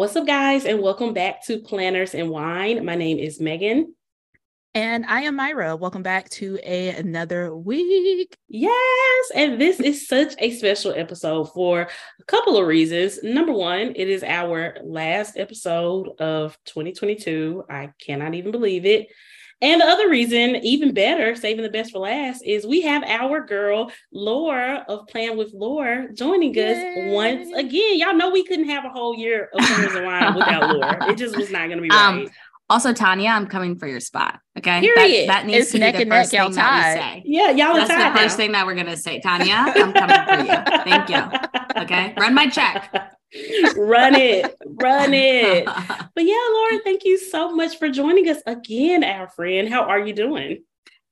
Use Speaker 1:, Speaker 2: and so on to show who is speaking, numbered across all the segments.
Speaker 1: What's up, guys, and welcome back to Planners and Wine. My name is Megan.
Speaker 2: And I am Myra. Welcome back to a, another week.
Speaker 1: Yes, and this is such a special episode for a couple of reasons. Number one, it is our last episode of 2022. I cannot even believe it. And the other reason, even better, saving the best for last, is we have our girl Laura of Plan with Laura joining us once again. Y'all know we couldn't have a whole year of Planners and Wine without Laura. It just was not going to be um, right. Um,
Speaker 3: also, Tanya, I'm coming for your spot. Okay,
Speaker 1: Period.
Speaker 3: That, that needs it's to neck be the and first neck, thing that we say.
Speaker 1: Yeah, y'all
Speaker 3: That's
Speaker 1: the
Speaker 3: first thing that we're gonna say. Tanya, I'm coming for you. Thank you. Okay, run my check.
Speaker 1: run it, run it. But yeah, Laura, thank you so much for joining us again, our friend. How are you doing?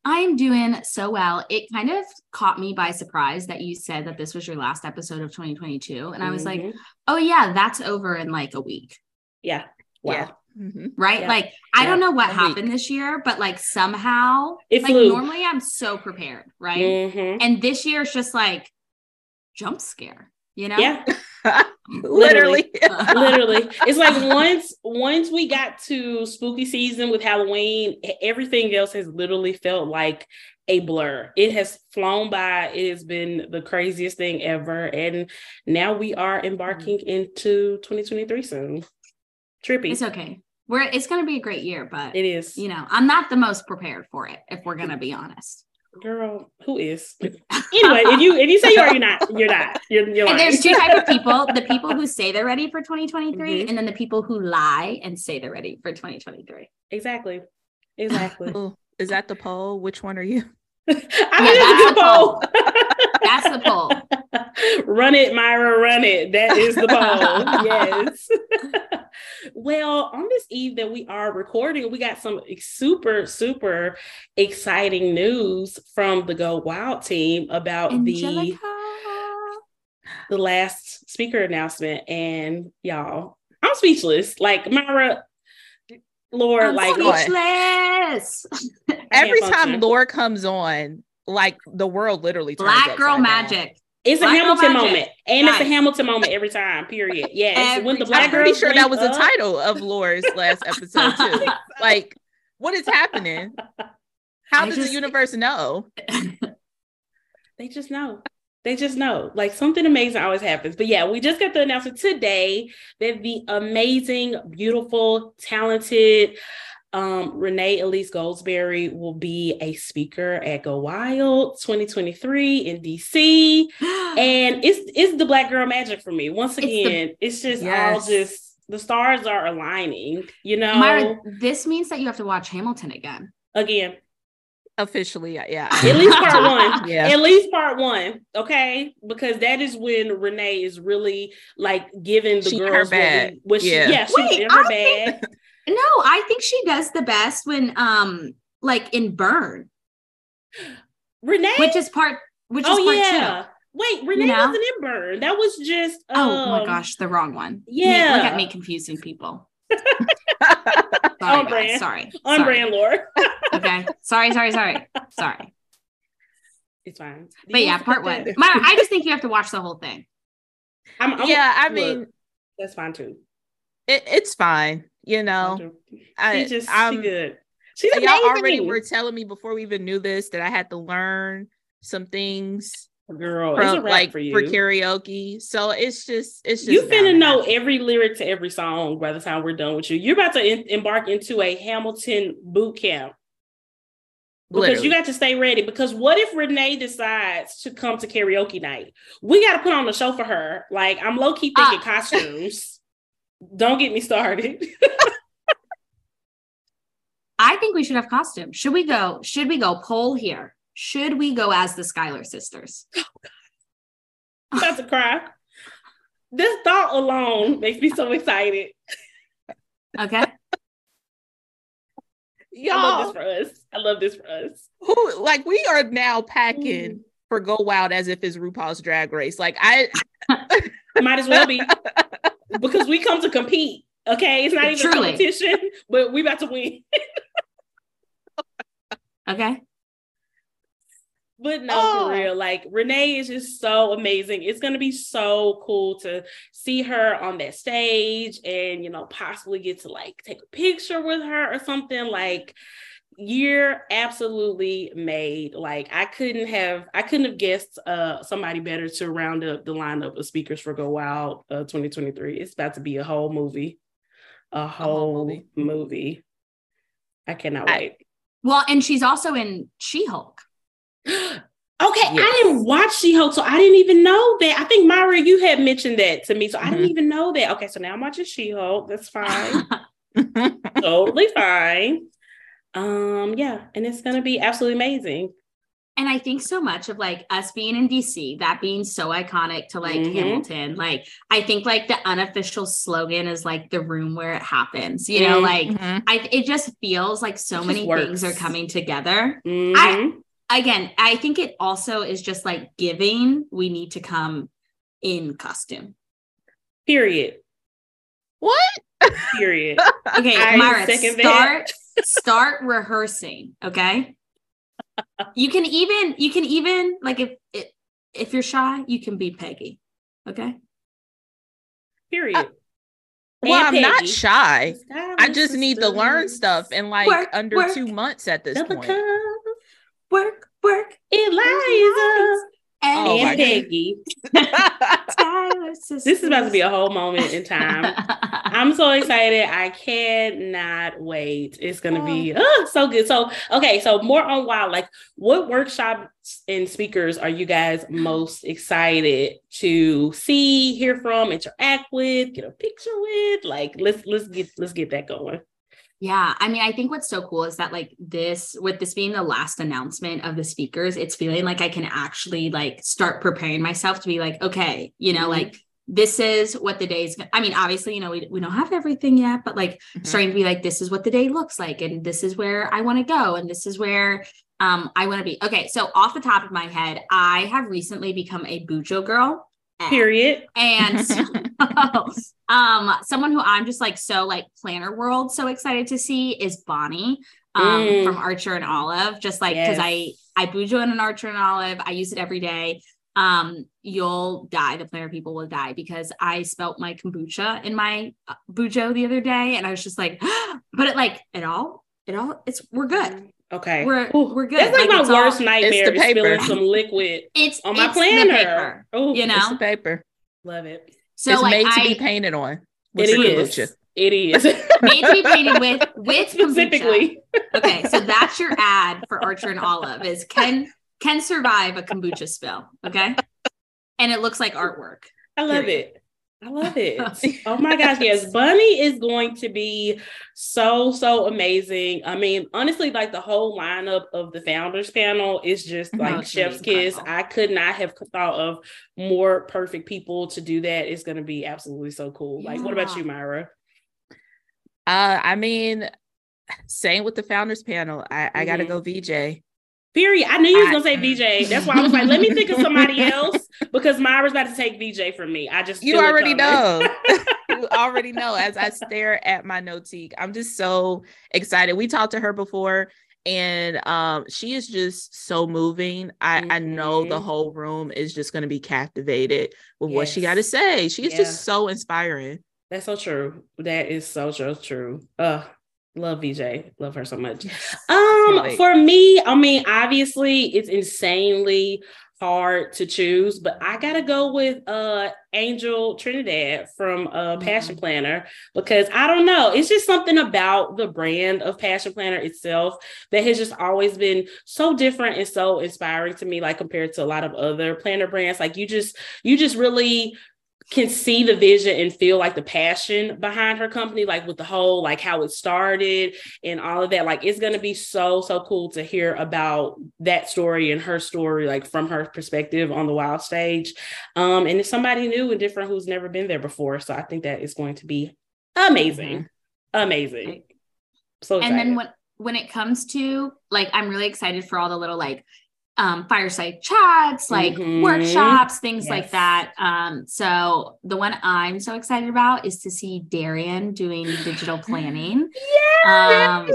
Speaker 3: I'm doing so well. It kind of caught me by surprise that you said that this was your last episode of 2022. And I was mm-hmm. like, oh, yeah, that's over in like a week.
Speaker 1: Yeah. Wow.
Speaker 3: Yeah. Mm-hmm. Right. Yeah. Like, yeah. I don't know what a happened week. this year, but like somehow,
Speaker 1: it
Speaker 3: like normally I'm so prepared. Right. Mm-hmm. And this year it's just like jump scare, you know?
Speaker 1: Yeah.
Speaker 2: literally
Speaker 1: literally it's like once once we got to spooky season with halloween everything else has literally felt like a blur it has flown by it has been the craziest thing ever and now we are embarking mm-hmm. into 2023 soon trippy
Speaker 3: it's okay we're it's going to be a great year but
Speaker 1: it is
Speaker 3: you know i'm not the most prepared for it if we're going to be honest
Speaker 1: girl who is anyway if you if you say you are you're not you're not you're, you're
Speaker 3: and there's two type of people the people who say they're ready for 2023 mm-hmm. and then the people who lie and say they're ready for 2023
Speaker 1: exactly exactly
Speaker 2: is that the poll which one are you
Speaker 1: I yeah, that's, the poll.
Speaker 3: that's the poll.
Speaker 1: Run it, Myra, run it. That is the poll. yes. Well, on this eve that we are recording, we got some super, super exciting news from the Go Wild team about Angelica. the the last speaker announcement. And y'all, I'm speechless. Like Myra, Laura,
Speaker 3: I'm
Speaker 1: like
Speaker 3: speechless.
Speaker 2: Every time Laura comes on, like the world literally turns.
Speaker 3: Black girl magic.
Speaker 1: Down. It's black a Hamilton moment, and nice. it's a Hamilton moment every time. Period. Yes,
Speaker 2: when the black I'm pretty sure that was up. the title of Laura's last episode too. like, what is happening? How I does just, the universe know?
Speaker 1: they just know. They just know. Like something amazing always happens. But yeah, we just got the announcement today that the amazing, beautiful, talented um, Renee Elise Goldsberry will be a speaker at Go Wild 2023 in DC. and it's it's the black girl magic for me. Once again, it's, the, it's just yes. all just the stars are aligning, you know.
Speaker 3: Myra, this means that you have to watch Hamilton again.
Speaker 1: Again.
Speaker 2: Officially, yeah.
Speaker 1: At least part one. yeah. At least part one. Okay. Because that is when Renee is really like giving the
Speaker 2: she
Speaker 1: girls
Speaker 2: her bad.
Speaker 1: what, she, yeah. yeah, she Wait, her bad.
Speaker 3: Think, no, I think she does the best when um like in Burn.
Speaker 1: Renee?
Speaker 3: Which is part which
Speaker 1: oh,
Speaker 3: is part
Speaker 1: yeah. two. Wait, Renee you know? wasn't in Burn. That was just
Speaker 3: um, Oh my um, gosh, the wrong one.
Speaker 1: Yeah.
Speaker 3: Look at me confusing people.
Speaker 1: sorry, on brand.
Speaker 3: Sorry.
Speaker 1: On
Speaker 3: sorry.
Speaker 1: brand, Laura.
Speaker 3: okay. Sorry, sorry, sorry. Sorry.
Speaker 1: It's fine.
Speaker 3: but yeah, part one. My, I just think you have to watch the whole thing.
Speaker 1: I'm, I'm
Speaker 2: yeah, I mean,
Speaker 1: look, that's fine too.
Speaker 2: it, it's fine. You know,
Speaker 1: I, she just I'm, she good. She's
Speaker 2: y'all already were telling me before we even knew this that I had to learn some things
Speaker 1: girl from,
Speaker 2: like
Speaker 1: for, you.
Speaker 2: for karaoke. So it's just it's just
Speaker 1: you finna know every lyric to every song by the time we're done with you. You're about to in- embark into a hamilton boot camp. Because Literally. you got to stay ready. Because what if renee decides to come to karaoke night? We got to put on a show for her. Like i'm low-key thinking uh, costumes don't get me started
Speaker 3: i think we should have costumes should we go should we go poll here should we go as the Schuyler sisters? Oh,
Speaker 1: God. I'm about to cry. This thought alone makes me so excited.
Speaker 3: Okay.
Speaker 1: Y'all, I love this for us. I love this for us.
Speaker 2: Who like we are now packing mm. for Go Wild as if it's RuPaul's Drag Race. Like I
Speaker 1: might as well be because we come to compete. Okay, it's not even Truly. competition, but we about to win.
Speaker 3: okay.
Speaker 1: But no, oh. for real, like Renee is just so amazing. It's gonna be so cool to see her on that stage and you know, possibly get to like take a picture with her or something. Like you're absolutely made. Like I couldn't have I couldn't have guessed uh somebody better to round up the lineup of speakers for Go Wild uh 2023. It's about to be a whole movie. A whole, movie. movie. I cannot I, wait.
Speaker 3: Well, and she's also in She-Hulk.
Speaker 1: Okay, yes. I didn't watch She-Hulk, so I didn't even know that. I think Myra, you had mentioned that to me, so mm-hmm. I didn't mm-hmm. even know that. Okay, so now I'm watching She-Hulk. That's fine, totally fine. Um, yeah, and it's gonna be absolutely amazing.
Speaker 3: And I think so much of like us being in DC, that being so iconic to like mm-hmm. Hamilton. Like, I think like the unofficial slogan is like the room where it happens. You know, mm-hmm. like I it just feels like so many things are coming together. I
Speaker 1: mm-hmm
Speaker 3: again, I think it also is just like giving, we need to come in costume.
Speaker 1: Period.
Speaker 2: What?
Speaker 1: Period.
Speaker 3: okay, Myra, start start rehearsing. Okay. You can even you can even like if if you're shy, you can be Peggy. Okay.
Speaker 1: Period. Uh,
Speaker 2: well, I'm not shy. I just need to learn stuff in like work, under work. two months at this Double point
Speaker 3: work, work.
Speaker 1: Eliza and, oh Peggy. this is about to be a whole moment in time. I'm so excited. I cannot wait. It's gonna be oh, ah, so good. So okay, so more on wild. Like, what workshops and speakers are you guys most excited to see, hear from, interact with, get a picture with? Like, let's let's get let's get that going.
Speaker 3: Yeah. I mean, I think what's so cool is that like this, with this being the last announcement of the speakers, it's feeling like I can actually like start preparing myself to be like, okay, you know, mm-hmm. like this is what the day is. I mean, obviously, you know, we, we don't have everything yet, but like mm-hmm. starting to be like, this is what the day looks like. And this is where I want to go. And this is where um, I want to be. Okay. So off the top of my head, I have recently become a Bujo girl.
Speaker 1: Period.
Speaker 3: And um, someone who I'm just like so like planner world so excited to see is Bonnie um mm. from Archer and Olive. Just like because yes. I I bujo in an Archer and Olive, I use it every day. Um, you'll die. The planner people will die because I spelt my kombucha in my uh, bujo the other day, and I was just like, but it like it all it all it's we're good.
Speaker 1: Okay.
Speaker 3: We're Ooh, we're good.
Speaker 1: That's like, like my worst all, nightmare is spilling some liquid
Speaker 3: it's
Speaker 1: on my it's planner.
Speaker 3: Ooh, you know,
Speaker 2: it's the paper.
Speaker 1: Love it.
Speaker 2: So it's like, made to I, be painted on.
Speaker 1: It is. It is.
Speaker 3: made to be painted with with specifically. Kombucha. Okay, so that's your ad for Archer and Olive is can can survive a kombucha spill. Okay. And it looks like artwork.
Speaker 1: I love period. it. I love it. oh my gosh, yes. Bonnie is going to be so, so amazing. I mean, honestly, like the whole lineup of the founders panel is just like oh, chef's kiss. I could not have thought of more perfect people to do that. It's gonna be absolutely so cool. Yeah. Like, what about you, Myra?
Speaker 2: Uh, I mean, same with the founders panel. I, mm-hmm. I gotta go VJ.
Speaker 1: Period. I knew you was gonna say VJ. That's why I was like, let me think of somebody else because Myra's about to take VJ from me. I just
Speaker 2: you already know. you already know. As I stare at my notique, I'm just so excited. We talked to her before, and um, she is just so moving. I mm-hmm. I know the mm-hmm. whole room is just gonna be captivated with yes. what she got to say. She is yeah. just so inspiring.
Speaker 1: That's so true. That is so so true. Uh love VJ. Love her so much. Um for me, I mean, obviously it's insanely hard to choose, but I gotta go with uh Angel Trinidad from uh mm-hmm. Passion Planner because I don't know, it's just something about the brand of Passion Planner itself that has just always been so different and so inspiring to me, like compared to a lot of other planner brands. Like you just you just really can see the vision and feel like the passion behind her company, like with the whole, like how it started and all of that. Like it's going to be so, so cool to hear about that story and her story, like from her perspective on the wild stage. Um, and it's somebody new and different who's never been there before. So I think that is going to be amazing. Mm-hmm. Amazing.
Speaker 3: So excited. and then when when it comes to like I'm really excited for all the little like um, fireside chats, like mm-hmm. workshops, things yes. like that. Um, so the one I'm so excited about is to see Darian doing digital planning.
Speaker 1: yeah, um,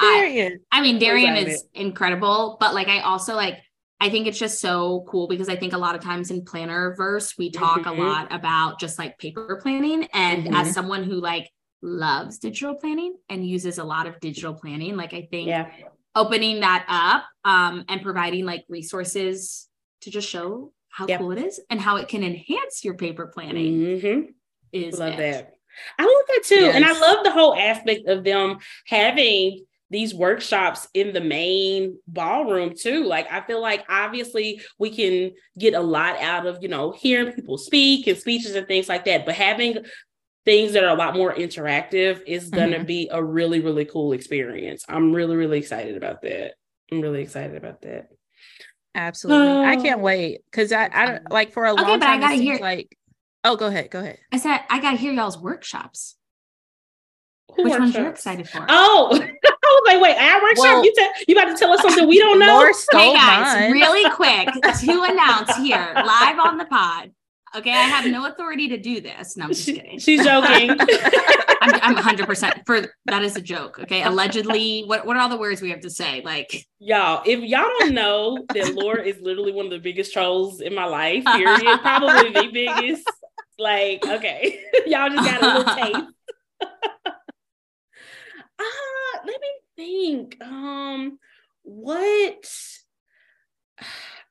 Speaker 3: Darian. I, I, mean, Darian is incredible, but like I also like I think it's just so cool because I think a lot of times in planner verse we talk mm-hmm. a lot about just like paper planning, and mm-hmm. as someone who like loves digital planning and uses a lot of digital planning, like I think. Yeah opening that up um, and providing like resources to just show how yep. cool it is and how it can enhance your paper planning mm-hmm. is
Speaker 1: love it. that i love that too yes. and i love the whole aspect of them having these workshops in the main ballroom too like i feel like obviously we can get a lot out of you know hearing people speak and speeches and things like that but having things that are a lot more interactive is going to mm-hmm. be a really really cool experience i'm really really excited about that i'm really excited about that
Speaker 2: absolutely uh, i can't wait because I, I like for a okay, long time I gotta hear, like oh go ahead go ahead
Speaker 3: i said i gotta hear y'all's workshops Who which workshops? ones you're excited for
Speaker 1: oh I was like, wait, our workshop? Well, you, te- you about to tell us something we don't know?
Speaker 3: Hey guys, mine. really quick to announce here, live on the pod. Okay, I have no authority to do this. No, I'm just kidding.
Speaker 1: She's joking.
Speaker 3: I'm, I'm 100% for that is a joke. Okay, allegedly. What what are all the words we have to say? Like
Speaker 1: y'all, if y'all don't know that Laura is literally one of the biggest trolls in my life. Period. Probably the biggest. Like, okay, y'all just got a little taste. Uh, let me think. Um, what?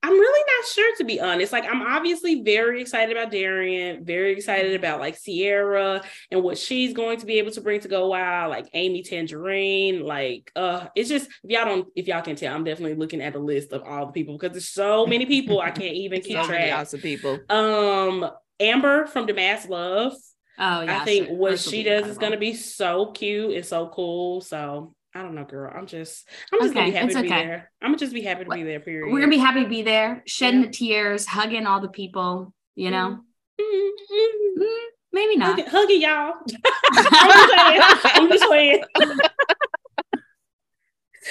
Speaker 1: I'm really not sure to be honest. Like I'm obviously very excited about Darian, very excited about like Sierra and what she's going to be able to bring to Go Wild, like Amy Tangerine. Like uh it's just if y'all don't if y'all can tell, I'm definitely looking at the list of all the people because there's so many people I can't even keep so track.
Speaker 2: Lots people.
Speaker 1: Um Amber from Damask Love.
Speaker 3: Oh yeah.
Speaker 1: I think what she does is gonna be so cute and so cool. So I don't know, girl. I'm just, I'm just okay, gonna be happy to be there. I'm gonna just be happy to be there. Period.
Speaker 3: We're gonna be happy to be there, shedding yeah. the tears, hugging all the people. You know, mm-hmm. mm, maybe not
Speaker 1: hugging, hugging y'all. I'm just saying. Um,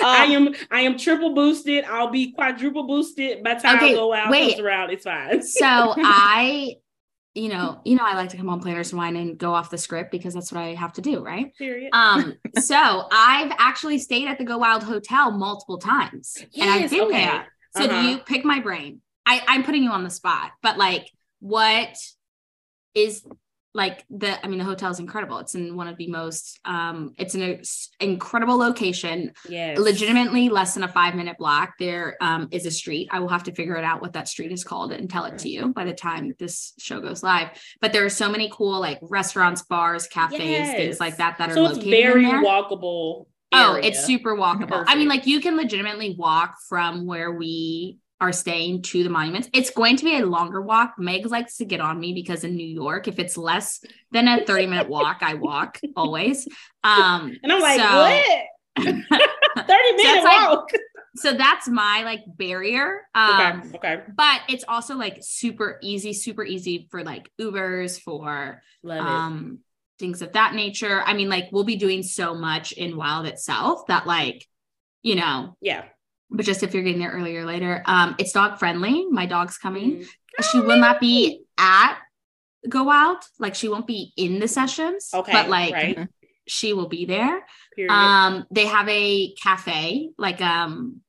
Speaker 1: I am I am triple boosted. I'll be quadruple boosted by the time okay, I go out wait. around. It's fine.
Speaker 3: so I you know, you know, I like to come on Planners and Wine and go off the script because that's what I have to do, right?
Speaker 1: Period.
Speaker 3: Um, so I've actually stayed at the Go Wild Hotel multiple times, yes, and I've been okay. there. So uh-huh. do you pick my brain? I, I'm putting you on the spot, but like, what is like the i mean the hotel is incredible. It's in one of the most um it's an incredible location
Speaker 1: yeah
Speaker 3: legitimately less than a five minute block. There um is a street. I will have to figure it out what that street is called and tell it to you by the time this show goes live. But there are so many cool like restaurants bars cafes yes. things like that that so are located
Speaker 1: very walkable
Speaker 3: area. oh it's super walkable. Perfect. i mean like you can legitimately walk from where we are staying to the monuments. It's going to be a longer walk. Meg likes to get on me because in New York, if it's less than a 30 minute walk, I walk always. Um,
Speaker 1: and I'm like, so, what? 30 minute so walk.
Speaker 3: Like, so that's my like barrier.
Speaker 1: Um, okay. Okay.
Speaker 3: But it's also like super easy, super easy for like Ubers, for Love um, it. things of that nature. I mean, like we'll be doing so much in Wild itself that like, you know,
Speaker 1: yeah
Speaker 3: but just if you're getting there earlier or later um it's dog friendly my dog's coming mm. she will not be at go wild like she won't be in the sessions okay but like right. she will be there Period. um they have a cafe like um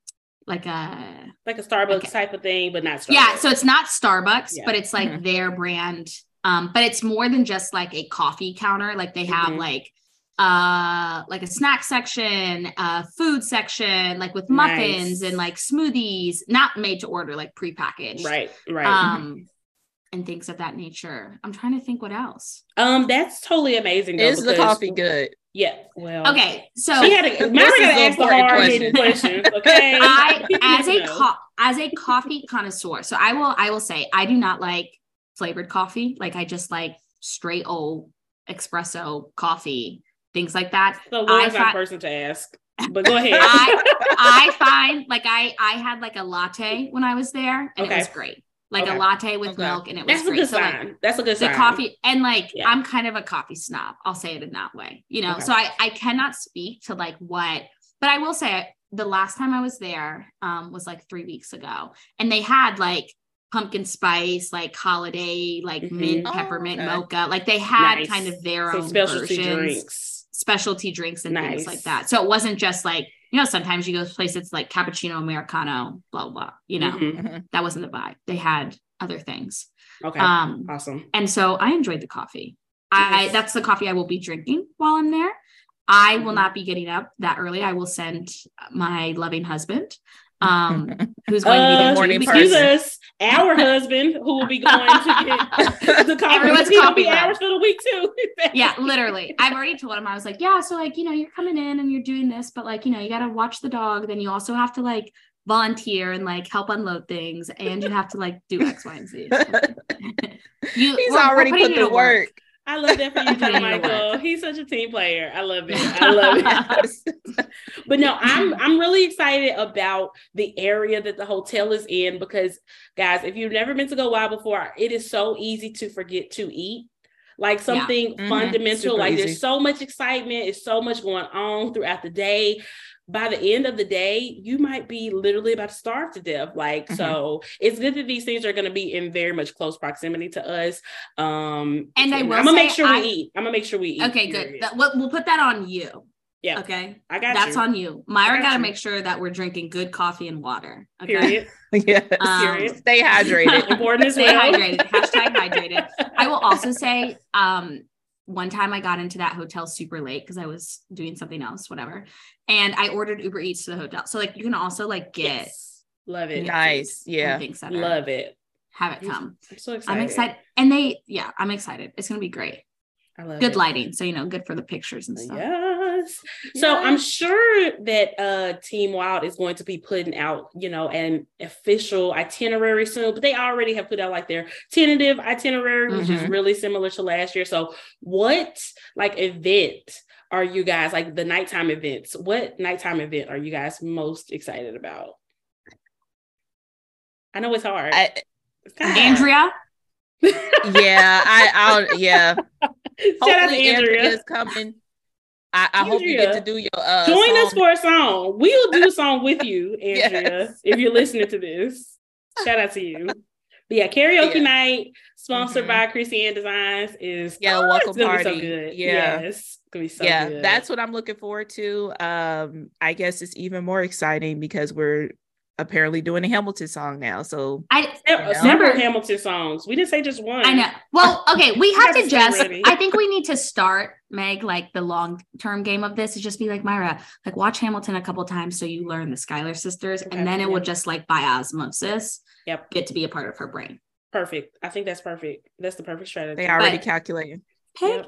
Speaker 3: like a
Speaker 1: like a starbucks like a, type of thing but not starbucks.
Speaker 3: yeah so it's not starbucks yeah. but it's like mm-hmm. their brand Um, but it's more than just like a coffee counter. Like they have
Speaker 1: Mhm.
Speaker 3: like uh like a snack section, a food section, like with muffins
Speaker 1: Nice.
Speaker 3: and like smoothies, not made to order, like prepackaged.
Speaker 1: Right, right.
Speaker 3: Um and things of that nature. I'm trying to think what else.
Speaker 1: um, that's totally amazing. Though,
Speaker 2: Is the coffee good?
Speaker 1: Yeah. Well.
Speaker 3: Okay, so
Speaker 1: She had to. Myra
Speaker 2: This is
Speaker 1: got to ask the hard
Speaker 2: question.
Speaker 1: questions. Okay.
Speaker 3: I as a co- as a coffee connoisseur, so I will I will say I do not like flavored coffee. Like I just like straight old espresso coffee, things like that.
Speaker 1: So Laura's
Speaker 3: I
Speaker 1: not
Speaker 3: fi-
Speaker 1: a person to ask. But go ahead.
Speaker 3: I I find like I I had like a latte when I was there and
Speaker 1: Okay.
Speaker 3: it was great. Like
Speaker 1: Okay.
Speaker 3: a latte with
Speaker 2: Okay.
Speaker 3: milk and it was
Speaker 1: That's a
Speaker 3: great.
Speaker 1: good
Speaker 3: So like
Speaker 1: sign. That's a good
Speaker 3: the
Speaker 1: sign.
Speaker 3: coffee and like
Speaker 1: Yeah.
Speaker 3: I'm kind of a coffee snob. I'll say it in that way. You know,
Speaker 1: Okay.
Speaker 3: so I I cannot speak to like what, but I will say the last time I was there um was like 3 weeks ago and they had like pumpkin spice like holiday like
Speaker 1: Mhm.
Speaker 3: mint
Speaker 2: Oh,
Speaker 3: peppermint
Speaker 2: okay.
Speaker 3: mocha like they had
Speaker 1: Nice.
Speaker 3: kind of their
Speaker 1: Some
Speaker 3: own
Speaker 1: specialty
Speaker 3: versions
Speaker 1: drinks.
Speaker 3: Specialty drinks and things like that. So it wasn't just like, you know, sometimes you go to places like cappuccino, Americano, blah, blah, blah. You know,
Speaker 1: Mhm.
Speaker 2: Mhm.
Speaker 3: that wasn't the vibe. They had other things.
Speaker 1: Okay.
Speaker 3: Um,
Speaker 1: awesome.
Speaker 3: and so I enjoyed the coffee. I that's the coffee I will be drinking while I'm there. I will
Speaker 1: Mhm.
Speaker 3: not be getting up that early. I will send my loving husband, um, who's going to be
Speaker 1: Uh,
Speaker 2: morning
Speaker 1: Excuse us, our husband who will be going to get the coffee.
Speaker 3: Everyone's
Speaker 1: He'll be ours for the week too.
Speaker 3: yeah, literally. I've already told him I was like, yeah, so like, you know, you're coming in and you're doing this, but like, you know, you got to watch the dog. Then you also have to like volunteer and like help unload things, and you have to like do X, Y, and Z. you,
Speaker 2: He's already put the
Speaker 3: to
Speaker 2: work.
Speaker 1: I love that for you,
Speaker 3: I'm
Speaker 1: John Michael. He's such a team player. I love it. I love it. but no, I'm I'm really excited about the area that the hotel is in because guys, if you've never been to Go Wild before, it is so easy to forget to eat. Like something
Speaker 2: Mhm.
Speaker 1: fundamental,
Speaker 2: Super
Speaker 1: like
Speaker 2: easy.
Speaker 1: there's so much excitement, it's so much going on throughout the day. By the end of the day, you might be literally about to starve to death. Like,
Speaker 2: Mhm.
Speaker 1: so it's good that these things are going to be in very much close proximity to us. Um,
Speaker 3: And I will
Speaker 1: I'm gonna make sure
Speaker 3: I-
Speaker 1: we eat. I'm gonna make sure we eat.
Speaker 3: Okay, good. That, we'll, we'll put that on you.
Speaker 1: Yeah.
Speaker 3: Okay.
Speaker 1: I got
Speaker 3: That's
Speaker 1: you.
Speaker 3: on you. Myra
Speaker 1: got
Speaker 3: got to
Speaker 1: you.
Speaker 3: make sure that we're drinking good coffee and water. Okay.
Speaker 1: Period.
Speaker 2: yes.
Speaker 3: Um,
Speaker 1: Period.
Speaker 2: Stay hydrated.
Speaker 1: Important as
Speaker 3: Stay
Speaker 1: well.
Speaker 3: hydrated. Hashtag hydrated. I will also say, um, one time I got into that hotel super late because I was doing something else, whatever. And I ordered Uber Eats to the hotel. So like you can also like get
Speaker 1: Yes. Love it.
Speaker 2: Nice. Yeah.
Speaker 3: things that are,
Speaker 1: Love it.
Speaker 3: have it come.
Speaker 1: I'm so excited.
Speaker 3: I'm excited. And they, yeah, I'm excited. It's gonna be great.
Speaker 1: I love
Speaker 3: Good
Speaker 1: it.
Speaker 3: lighting. So you know, good for the pictures and uh, stuff.
Speaker 1: Yes. So I'm sure that uh Team Wild is going to be putting out, you know, an official itinerary soon, but they already have put out like their tentative itinerary, which is
Speaker 3: Mhm.
Speaker 1: really similar to last year. So what like event are you guys like the nighttime events? What nighttime event are you guys most excited about? I know it's hard.
Speaker 2: I,
Speaker 1: It's kinda hard.
Speaker 3: Andrea,
Speaker 2: yeah. I. I'll. Yeah.
Speaker 1: Shout out to
Speaker 2: Hopefully
Speaker 1: Andrea.
Speaker 2: Andrea's coming. I, I hope you get to do your uh
Speaker 1: Join us for a song. We will do a song with you,
Speaker 2: Yes.
Speaker 1: Andrea, if you're listening to this. Shout out to you. But yeah, karaoke
Speaker 2: Yeah.
Speaker 1: night sponsored
Speaker 2: Mhm.
Speaker 1: by Chrissy Ann Designs is
Speaker 2: Yeah,
Speaker 1: oh,
Speaker 2: welcome
Speaker 1: it's gonna be
Speaker 2: party.
Speaker 1: so.
Speaker 2: Yeah.
Speaker 1: Yes, it's gonna be so
Speaker 2: yeah,
Speaker 1: good.
Speaker 2: that's what I'm looking forward to. Um, I guess it's even more exciting because we're apparently doing a Hamilton song now. So
Speaker 3: I
Speaker 2: you
Speaker 1: several
Speaker 3: Remember-
Speaker 1: Hamilton songs. We didn't say just one.
Speaker 3: I know. Well, okay, we have
Speaker 1: gotta
Speaker 3: just. I think we need to start, Meg. Like the long term game of this is just be like Myra, like watch Hamilton a couple times so you learn the Schuyler sisters,
Speaker 1: Okay,
Speaker 3: and then it will just like by osmosis
Speaker 1: Yep,
Speaker 3: get to be a part of her brain.
Speaker 1: perfect. I think that's perfect. That's the perfect strategy.
Speaker 2: they already
Speaker 3: But-
Speaker 2: calculating.
Speaker 1: Yep.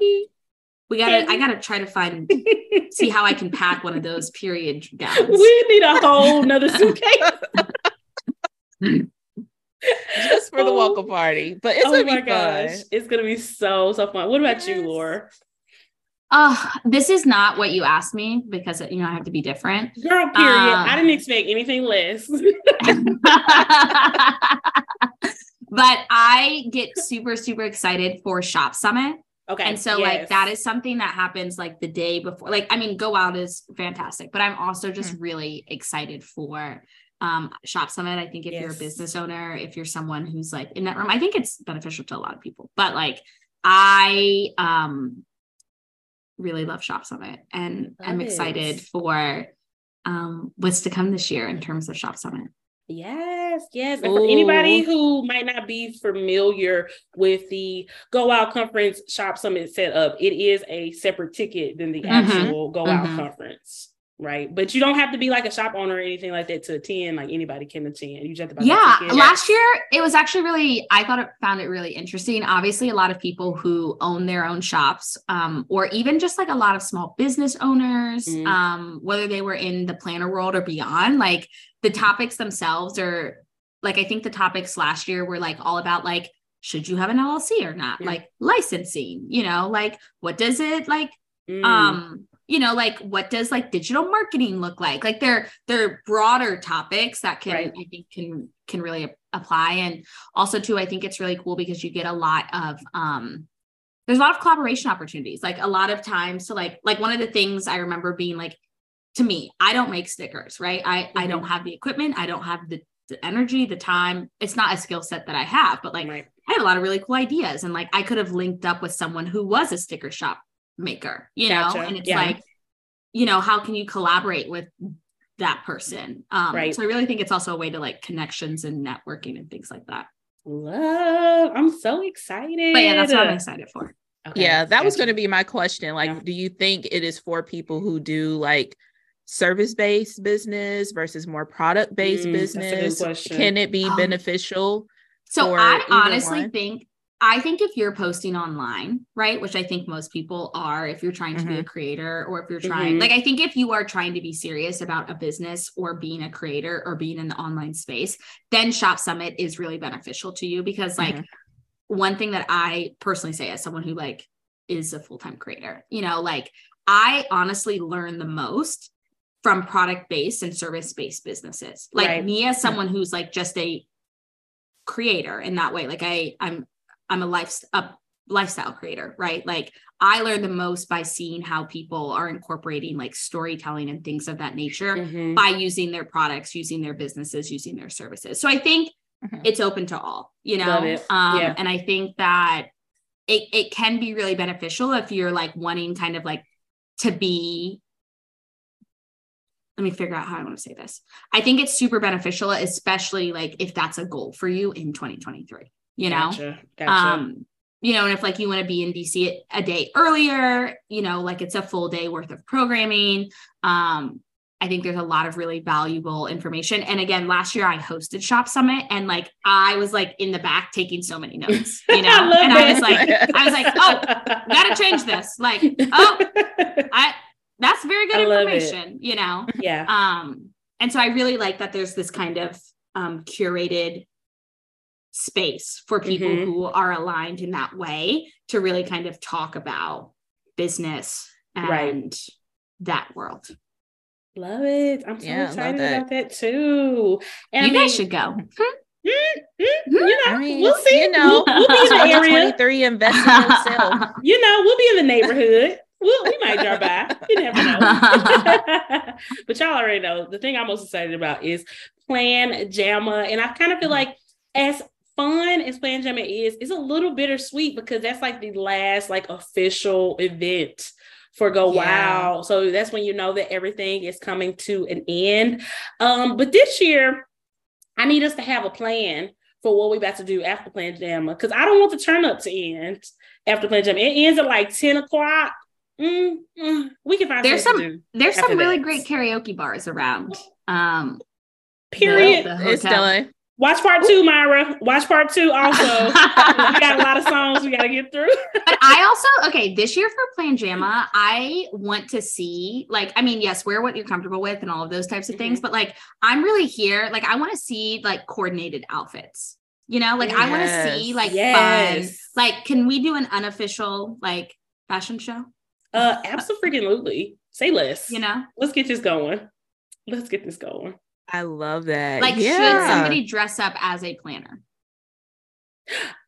Speaker 3: Peggy, we gotta. I gotta try to find see how I can pack one of those period gowns.
Speaker 1: we need a whole nother suitcase.
Speaker 2: Just for the welcome party. But it's
Speaker 1: oh
Speaker 2: gonna
Speaker 1: my
Speaker 2: be fun.
Speaker 1: gosh, it's gonna be so so fun. What about you, Laura?
Speaker 3: Oh, this is not what you asked me because you know I have to be different.
Speaker 1: Girl, period.
Speaker 3: Um,
Speaker 1: I didn't expect anything less.
Speaker 3: but I get super, super excited for Shop Summit.
Speaker 1: Okay.
Speaker 3: And so, like, that is something that happens like the day before. Like, I mean, Go Wild is fantastic, but I'm also just really excited for um Shop Summit. I think if you're a business owner, if you're someone who's like in that room, I think it's beneficial to a lot of people. But like, I um really love Shop Summit and I'm
Speaker 1: Love
Speaker 3: excited for um what's to come this year in terms of Shop Summit.
Speaker 1: Yes, yes. And for anybody who might not be familiar with the Go Wild Conference Shop Summit setup, it is a separate ticket than the mm-hmm. actual Go Wild mm-hmm. Conference right? But you don't have to be like a shop owner or anything like that to attend. Like anybody can attend. You just have to buy
Speaker 3: yeah. Last year, it was actually really. I thought it found it really interesting. Obviously, a lot of people who own their own shops, um, or even just like a lot of small business owners, mm-hmm. um, whether they were in the planner world or beyond, like the topics themselves are like I think the topics last year were like all about like should you have an LLC or not, like licensing, you know, like what does it like mm. um you know like what does like digital marketing look like? Like they're they're broader topics that can right. i think can can really apply. And also too i think it's really cool because you get a lot of um there's a lot of collaboration opportunities. Like a lot of times so like like one of the things i remember being like to me i don't make stickers right? I mm-hmm. i don't have the equipment. I don't have the, the energy the time. It's not a skill set that i have but like right. i have a lot of really cool ideas. And like i could have linked up with someone who was a sticker shop maker, you gotcha. know? And it's yeah. like, you know, how can you collaborate with that person? Um, right. So I really think it's also a way to like connections and networking and things like that.
Speaker 1: Love. I'm so excited.
Speaker 3: But yeah, that's what I'm excited for.
Speaker 2: Okay. Yeah, that gotcha. was going to be my question. Like, yeah. do you think it is for people who do like service based business versus more product based mm, business? Can it be um, beneficial?
Speaker 3: So I honestly one? think I think if you're posting online, right, which I think most people are, if you're trying to mm-hmm. be a mm-hmm. creator or if you're trying, mm-hmm. like, I think if you are trying to be serious about a business or being a creator or being in the online space, then Shop Summit is really beneficial to you because, like, mm-hmm. one thing that I personally say as someone who, like, is a full time creator, you know, like, I honestly learn the most from product based and service based businesses. Like, right. me as someone who's like just a creator in that way, like, I, I'm, I'm a life a lifestyle creator, right? Like I learn the most by seeing how people are incorporating like storytelling and things of that nature mm-hmm. by using their products, using their businesses, using their services. So I think mm-hmm. it's open to all, you know. Um, yeah. and I think that it it can be really beneficial if you're like wanting kind of like to be let me figure out how I want to say this. I think it's super beneficial, especially like if that's a goal for you in 2023 you know gotcha, gotcha. um you know and if like you want to be in dc a day earlier you know like it's a full day worth of programming um I think there's a lot of really valuable information. And again, last year I hosted Shop Summit and like I was like in the back taking so many notes, you know. I and I was like, I was like, oh, gotta change this. Like, oh, I that's very good information, you know.
Speaker 1: Yeah.
Speaker 3: Um, and so I really like that there's this kind of um curated space for people mm-hmm. who are aligned in that way to really kind of talk about business and right. that world.
Speaker 1: Love it. I'm so yeah, excited about that too.
Speaker 3: And you I mean, guys should go.
Speaker 1: Mm-hmm. You know, I mean, we'll see. You know, we'll, we'll be in the area.
Speaker 2: Three investing yourself.
Speaker 1: You know, we'll be in the neighborhood. We'll, we might drop by. You never know. but y'all already know the thing I'm most excited about is Plan Jamma, and I kind of feel mm-hmm. like as fun as Plan Jamma is, it's a little bittersweet because that's like the last like official event for Go yeah. Wow. So that's when you know that everything is coming to an end. Um, but this year, I need us to have a plan for what we're about to do after Plan Jamma because I don't want the turn up to end after Plan Jamma. It ends at like 10 o'clock. Mm, mm, we can find
Speaker 3: there's some there's some really great karaoke bars around. Um,
Speaker 1: period. The, the it's still Watch part two, Myra. Watch part two also. we got a lot of songs we got to get through.
Speaker 3: but I also, okay, this year for Plan Jamma, I want to see, like, I mean, yes, wear what you're comfortable with and all of those types of mm-hmm. things, but like, I'm really here, like, I want to see like coordinated outfits. You know, like, yes. I want to see like yes. fun. Like, can we do an unofficial like fashion show?
Speaker 1: Uh, absolutely. Say less.
Speaker 3: You know,
Speaker 1: let's get this going. Let's get this going.
Speaker 2: I love that.
Speaker 3: Like, yeah. should somebody dress up as a planner?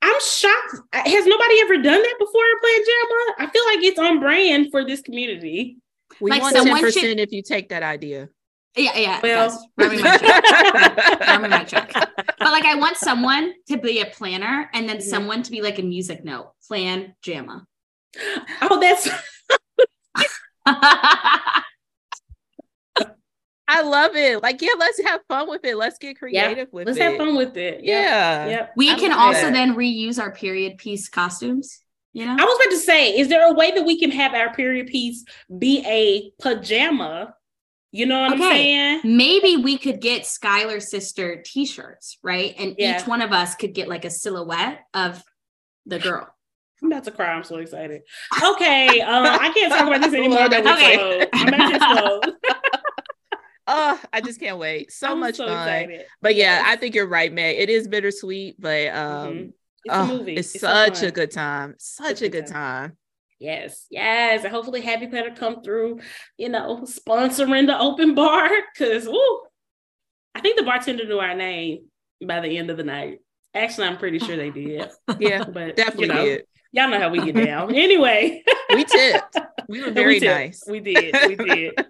Speaker 1: I'm shocked. Has nobody ever done that before in Plan Jamma? I feel like it's on brand for this community.
Speaker 2: We like want ten percent should... if you take that idea.
Speaker 3: Yeah, yeah. Well, Remy might check. Remy might check. But like, I want someone to be a planner, and then mm-hmm. someone to be like a music note. Plan Jamma.
Speaker 1: Oh, that's.
Speaker 2: I I love it. Like, yeah, let's have fun with it. Let's get creative
Speaker 1: yeah.
Speaker 2: with
Speaker 1: let's
Speaker 2: it.
Speaker 1: have fun with it.
Speaker 2: Yeah.
Speaker 1: Yep.
Speaker 3: We
Speaker 2: I
Speaker 3: can also
Speaker 2: that.
Speaker 3: then reuse our period piece costumes. You know,
Speaker 1: I was about to say, is there a way that we can have our period piece be a pajama? You know what I'm saying?
Speaker 3: maybe we could get Schuyler sister t-shirts, right? And
Speaker 1: Yeah.
Speaker 3: each one of us could get like a silhouette of the girl.
Speaker 1: I'm about to cry. I'm so excited. Okay, um, I can't talk about this anymore. I'm about to
Speaker 3: Okay.
Speaker 1: I'm about to explode.
Speaker 2: Oh, I just can't wait. So
Speaker 1: I'm
Speaker 2: much
Speaker 1: so
Speaker 2: fun.
Speaker 1: excited.
Speaker 2: But yeah. I think you're right, Meg. It is bittersweet, but um
Speaker 1: Mhm. It's
Speaker 2: oh,
Speaker 1: a movie.
Speaker 2: it's,
Speaker 1: so
Speaker 2: such
Speaker 1: fun.
Speaker 2: a good time. Such
Speaker 1: a
Speaker 2: a
Speaker 1: good
Speaker 2: good time.
Speaker 1: Yes, yes. And hopefully Happy Planner come through, you know, sponsoring the open bar. Cause ooh, I think the bartender knew our name by the end of the night. Actually, I'm pretty sure they did.
Speaker 2: Yeah,
Speaker 1: But
Speaker 2: definitely
Speaker 1: you know,
Speaker 2: did.
Speaker 1: Y'all know how we get down. anyway.
Speaker 2: We tipped. We were very
Speaker 1: We
Speaker 2: nice.
Speaker 1: We did. We did.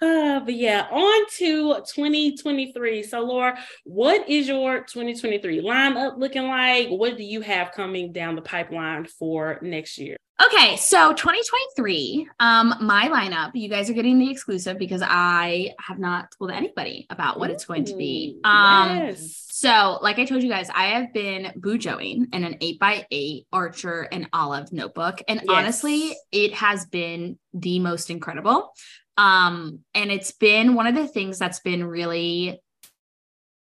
Speaker 1: Uh, but yeah, on to 2023. So, Laura, what is your 2023 lineup looking like? What do you have coming down the pipeline for next year?
Speaker 3: Okay, so 2023, um, my lineup, you guys are getting the exclusive because I have not told anybody about what it's going to be. Um,
Speaker 1: yes.
Speaker 3: So, like I told you guys, I have been bujoing in an eight by eight Archer and Olive notebook. And
Speaker 1: Yes.
Speaker 3: honestly, it has been the most incredible. Um, and it's been one of the things that's been really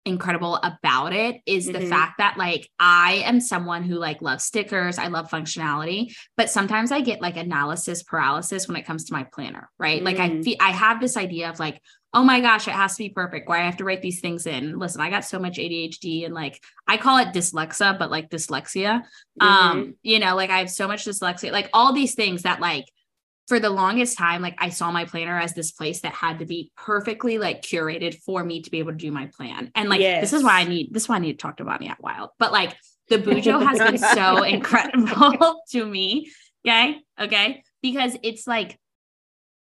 Speaker 3: incredible about it is the
Speaker 1: Mhm.
Speaker 3: fact that like I am someone who like loves stickers, I love functionality, but sometimes I get like analysis paralysis when it comes to my planner, right? Like I
Speaker 1: Mm.
Speaker 3: feel I have this idea of like oh my gosh, it has to be perfect. Why I have to write these things in. Listen, I got so much ADHD and like I call it dyslexia, but like dyslexia.
Speaker 1: Mhm.
Speaker 3: Um, you know, like I have so much dyslexia, like all these things that like for the longest time, like I saw my planner as this place that had to be perfectly like curated for me to be able to do my plan. And like this is why I need this is why I need to talk to Bonnie at Wild. But like the Bujo has been so incredible to me. Okay. Okay. Because it's like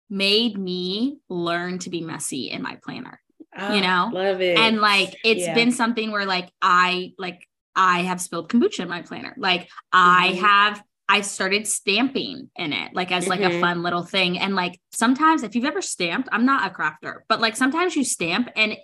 Speaker 3: made me learn to be messy in my planner.
Speaker 1: Ah,
Speaker 3: you know?
Speaker 1: love it.
Speaker 3: And like it's
Speaker 1: Yeah.
Speaker 3: been something where like I like I have spilled kombucha in my planner. Like I
Speaker 1: Mhm.
Speaker 3: have I started stamping in it like as like a
Speaker 1: Mhm.
Speaker 3: fun little thing. And like sometimes if you've ever stamped, I'm not a crafter, but like sometimes you stamp and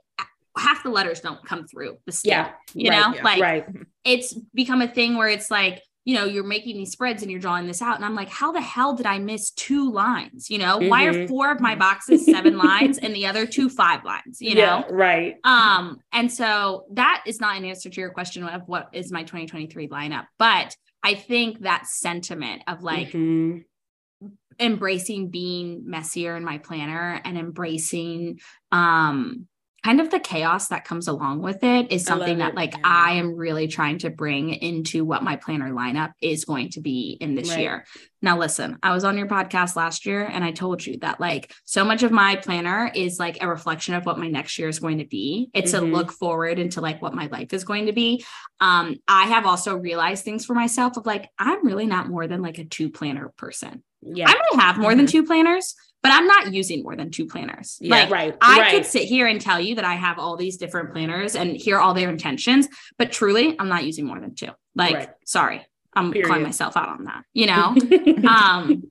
Speaker 3: half the letters don't come through the stamp.
Speaker 1: yeah,
Speaker 3: You
Speaker 1: right,
Speaker 3: know,
Speaker 2: yeah,
Speaker 3: like
Speaker 1: right.
Speaker 3: it's become a thing where it's like, you know, you're making these spreads and you're drawing this out. And I'm like, how the hell did I miss two lines? You know, why are
Speaker 1: Mhm.
Speaker 3: four of my boxes seven lines and the other two five lines? You
Speaker 1: yeah,
Speaker 3: know?
Speaker 1: right.
Speaker 3: Um, and so that is not an answer to your question of what is my 2023 lineup, but I think that sentiment of like
Speaker 1: Mhm.
Speaker 3: embracing being messier in my planner and embracing um kind of the chaos that comes along with it is something that
Speaker 1: it.
Speaker 3: like
Speaker 2: Yeah.
Speaker 3: I am really trying to bring into what my planner lineup is going to be in this
Speaker 1: Right.
Speaker 3: year. Now listen, I was on your podcast last year and I told you that like so much of my planner is like a reflection of what my next year is going to be. It's
Speaker 1: Mhm.
Speaker 3: a look forward into like what my life is going to be. Um I have also realized things for myself of like I'm really not more than like a two planner person.
Speaker 1: Yeah,
Speaker 3: I might have more than
Speaker 2: Mhm.
Speaker 3: two planners, but I'm not using more than two planners.
Speaker 2: Yeah,
Speaker 3: like
Speaker 1: right.
Speaker 3: I
Speaker 1: right.
Speaker 3: could sit here and tell you that I have all these different planners and hear all their intentions, but truly I'm not using more than two. Like,
Speaker 1: Right.
Speaker 3: sorry, I'm
Speaker 1: Period.
Speaker 3: calling myself out on that, you know? um,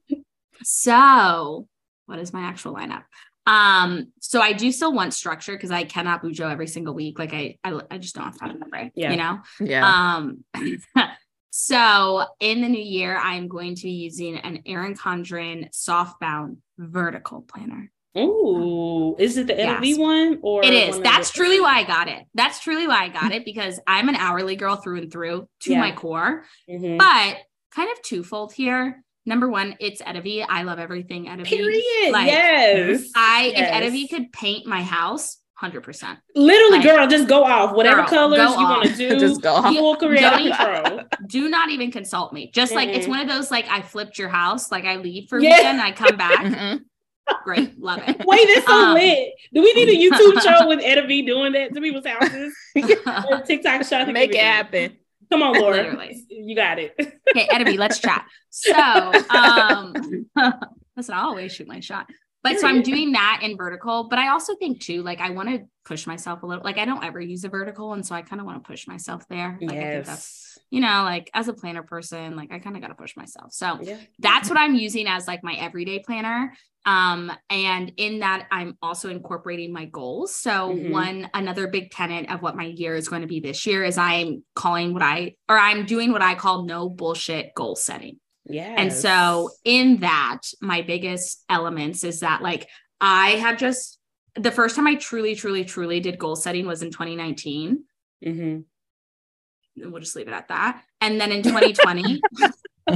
Speaker 3: so what is my actual lineup? Um, so I do still want structure because I cannot bujo every single week. Like I, I, I just don't have time for it,
Speaker 1: Yeah.
Speaker 3: you know?
Speaker 2: Yeah.
Speaker 3: Um, so in the new year, I'm going to be using an Erin Condren softbound vertical planner.
Speaker 1: Ooh, is it the
Speaker 3: Yes.
Speaker 1: LV one or
Speaker 3: It is. That's
Speaker 1: the-
Speaker 3: truly why I got it. That's truly why I got it because I'm an hourly girl through and through to
Speaker 1: Yeah.
Speaker 3: my core.
Speaker 1: Mhm.
Speaker 3: But kind of twofold here. Number one, it's Etta Vee. I love everything Etta Vee.
Speaker 1: Period.
Speaker 3: Like,
Speaker 1: yes.
Speaker 3: I
Speaker 1: Yes.
Speaker 3: if Etta Vee could paint my house, hundred percent.
Speaker 1: Literally,
Speaker 3: like-
Speaker 1: girl, just go off. Whatever
Speaker 3: Girl,
Speaker 1: colors you want to do,
Speaker 2: Just go off.
Speaker 1: full creative
Speaker 3: Don't-
Speaker 1: control.
Speaker 3: Do not even consult me. Just like it's one of those like I flipped your house, like I leave for a
Speaker 1: Yeah.
Speaker 3: weekend, I come back.
Speaker 2: Mhm.
Speaker 3: Great, love it.
Speaker 1: Wait, that's so
Speaker 3: Um,
Speaker 1: lit. Do we need a YouTube show with Etta Vee doing that to people's houses? Or TikTok shot.
Speaker 2: Make it happen.
Speaker 1: Come on, Laura.
Speaker 3: Literally.
Speaker 1: You got it.
Speaker 3: okay, Etta Vee, let's chat. So, um, listen, I'll always shoot my shot. But so I'm doing that in vertical. But I also think too, like I want to push myself a little. Like I don't ever use a vertical, and so I kind of want to push myself there. Like
Speaker 1: yes.
Speaker 3: I think that's you know, like as a planner person, like I kind of got to push myself. So yeah. that's what I'm using as like my everyday planner. Um, and in that, I'm also incorporating my goals. So mm-hmm. one another big tenet of what my year is going to be this year is I'm calling what I or I'm doing what I call no bullshit goal setting.
Speaker 1: Yeah.
Speaker 3: And so in that, my biggest elements is that like I have just the first time I truly, truly, truly did goal setting was in 2019. Mm-hmm. We'll just leave it at that. And then in 2020,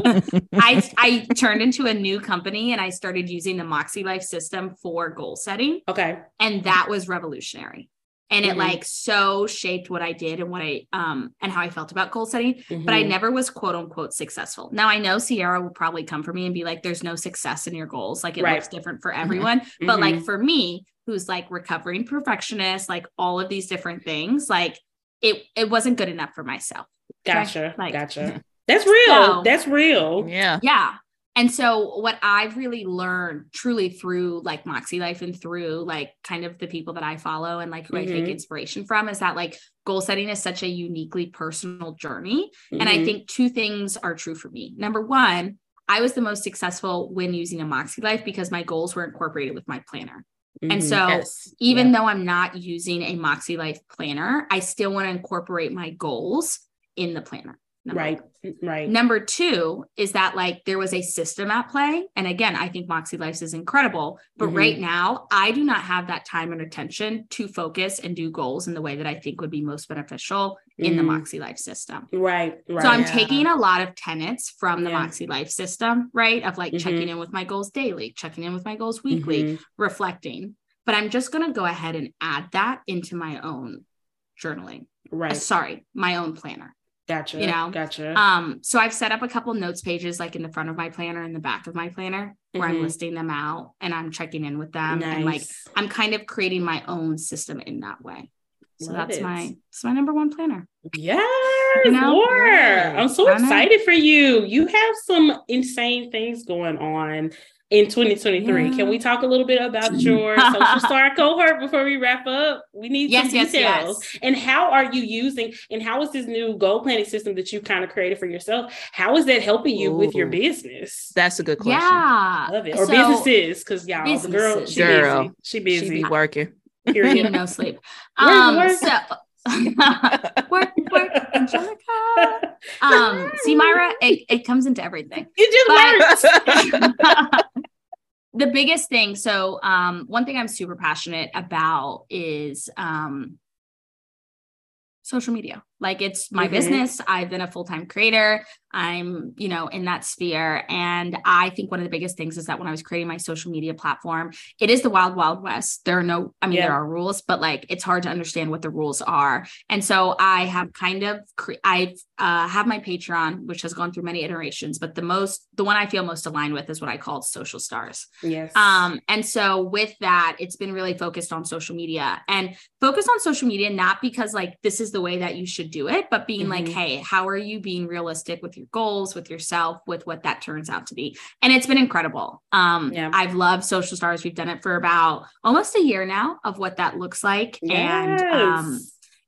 Speaker 3: I I turned into a new company and I started using the Moxie Life system for goal setting.
Speaker 1: Okay.
Speaker 3: And that was revolutionary and mm-hmm. it like so shaped what I did and what I um and how I felt about goal setting. Mm-hmm. But I mm-hmm. never was quote unquote successful. Now I know Sierra will probably come for me and be like, "There's no success in your goals. Like it right. looks different for mm-hmm. everyone." Mm-hmm. But like for me, who's like recovering perfectionist, like all of these different things, like it it wasn't good enough for myself.
Speaker 1: Gotcha. Like, gotcha. That's real. So, That's real.
Speaker 2: Yeah.
Speaker 3: Yeah. And so what I've really learned truly through like Moxie Life and through like kind of the people that I follow and like who mm-hmm. I take mm-hmm. inspiration from is that like goal setting is such a uniquely personal journey. Mm-hmm. And I mm-hmm. think two things are true for me. Number one, I was the most successful when using a Moxie Life because my goals were incorporated with my planner. Mm-hmm. And so, yes. even yeah. though I'm not using a Moxie Life planner, I still want to incorporate my goals in the planner.
Speaker 1: Right.
Speaker 3: One.
Speaker 1: Right.
Speaker 3: Number two is that like there was a system at play. And again, I think Moxie Life is incredible. But mm-hmm. right now, I do not have that time and attention to focus and do goals in the way that I think would be most beneficial mm-hmm. in the mm-hmm. Moxie Life system.
Speaker 1: Right. Right.
Speaker 3: So I'm yeah. taking a lot of tenets from the yeah. Moxie Life system, right? Of like mm-hmm. checking in with my goals daily, checking in with my goals weekly, mm-hmm. reflecting. But I'm just going to go ahead and add that into my own journaling.
Speaker 1: Right. Uh,
Speaker 3: sorry, my own planner.
Speaker 1: Gotcha.
Speaker 3: You know,
Speaker 1: gotcha.
Speaker 3: Um, so I've set up a couple notes pages like in the front of my planner and the back of my planner where mm-hmm. I'm listing them out and I'm checking in with them nice. and like I'm kind of creating my own system in that way. So Love that's it. my it's my number one planner.
Speaker 1: Yes, you know? more. I'm so excited for you. You have some insane things going on in 2023. Yeah. Can we talk a little bit about your social star cohort before we wrap up? We need yes, some details. Yes, yes. And how are you using and how is this new goal planning system that you kind of created for yourself? How is that helping you Ooh, with your business?
Speaker 2: That's a good question.
Speaker 3: Yeah.
Speaker 1: Love it. Or so, businesses, because y'all businesses. the girl, she girl, busy. She busy.
Speaker 2: She be working.
Speaker 3: Period. no sleep. Um, so work, work, Angelica. Um, see, Myra, it, it comes into everything.
Speaker 1: It
Speaker 3: just works. the biggest thing, so um, one thing I'm super passionate about is um social media. Like it's my mm-hmm. business. I've been a full-time creator. I'm, you know, in that sphere. And I think one of the biggest things is that when I was creating my social media platform, it is the wild, wild west. There are no, I mean, yeah. there are rules, but like it's hard to understand what the rules are. And so I have kind of, cre- I uh, have my Patreon, which has gone through many iterations, but the most, the one I feel most aligned with is what I call social stars.
Speaker 1: Yes.
Speaker 3: Um, and so with that, it's been really focused on social media and focused on social media, not because like this is the way that you should do it, but being mm-hmm. like, hey, how are you being realistic with your goals, with yourself, with what that turns out to be? And it's been incredible. Um, yeah. I've loved Social Stars. We've done it for about almost a year now of what that looks like. Yes. And um,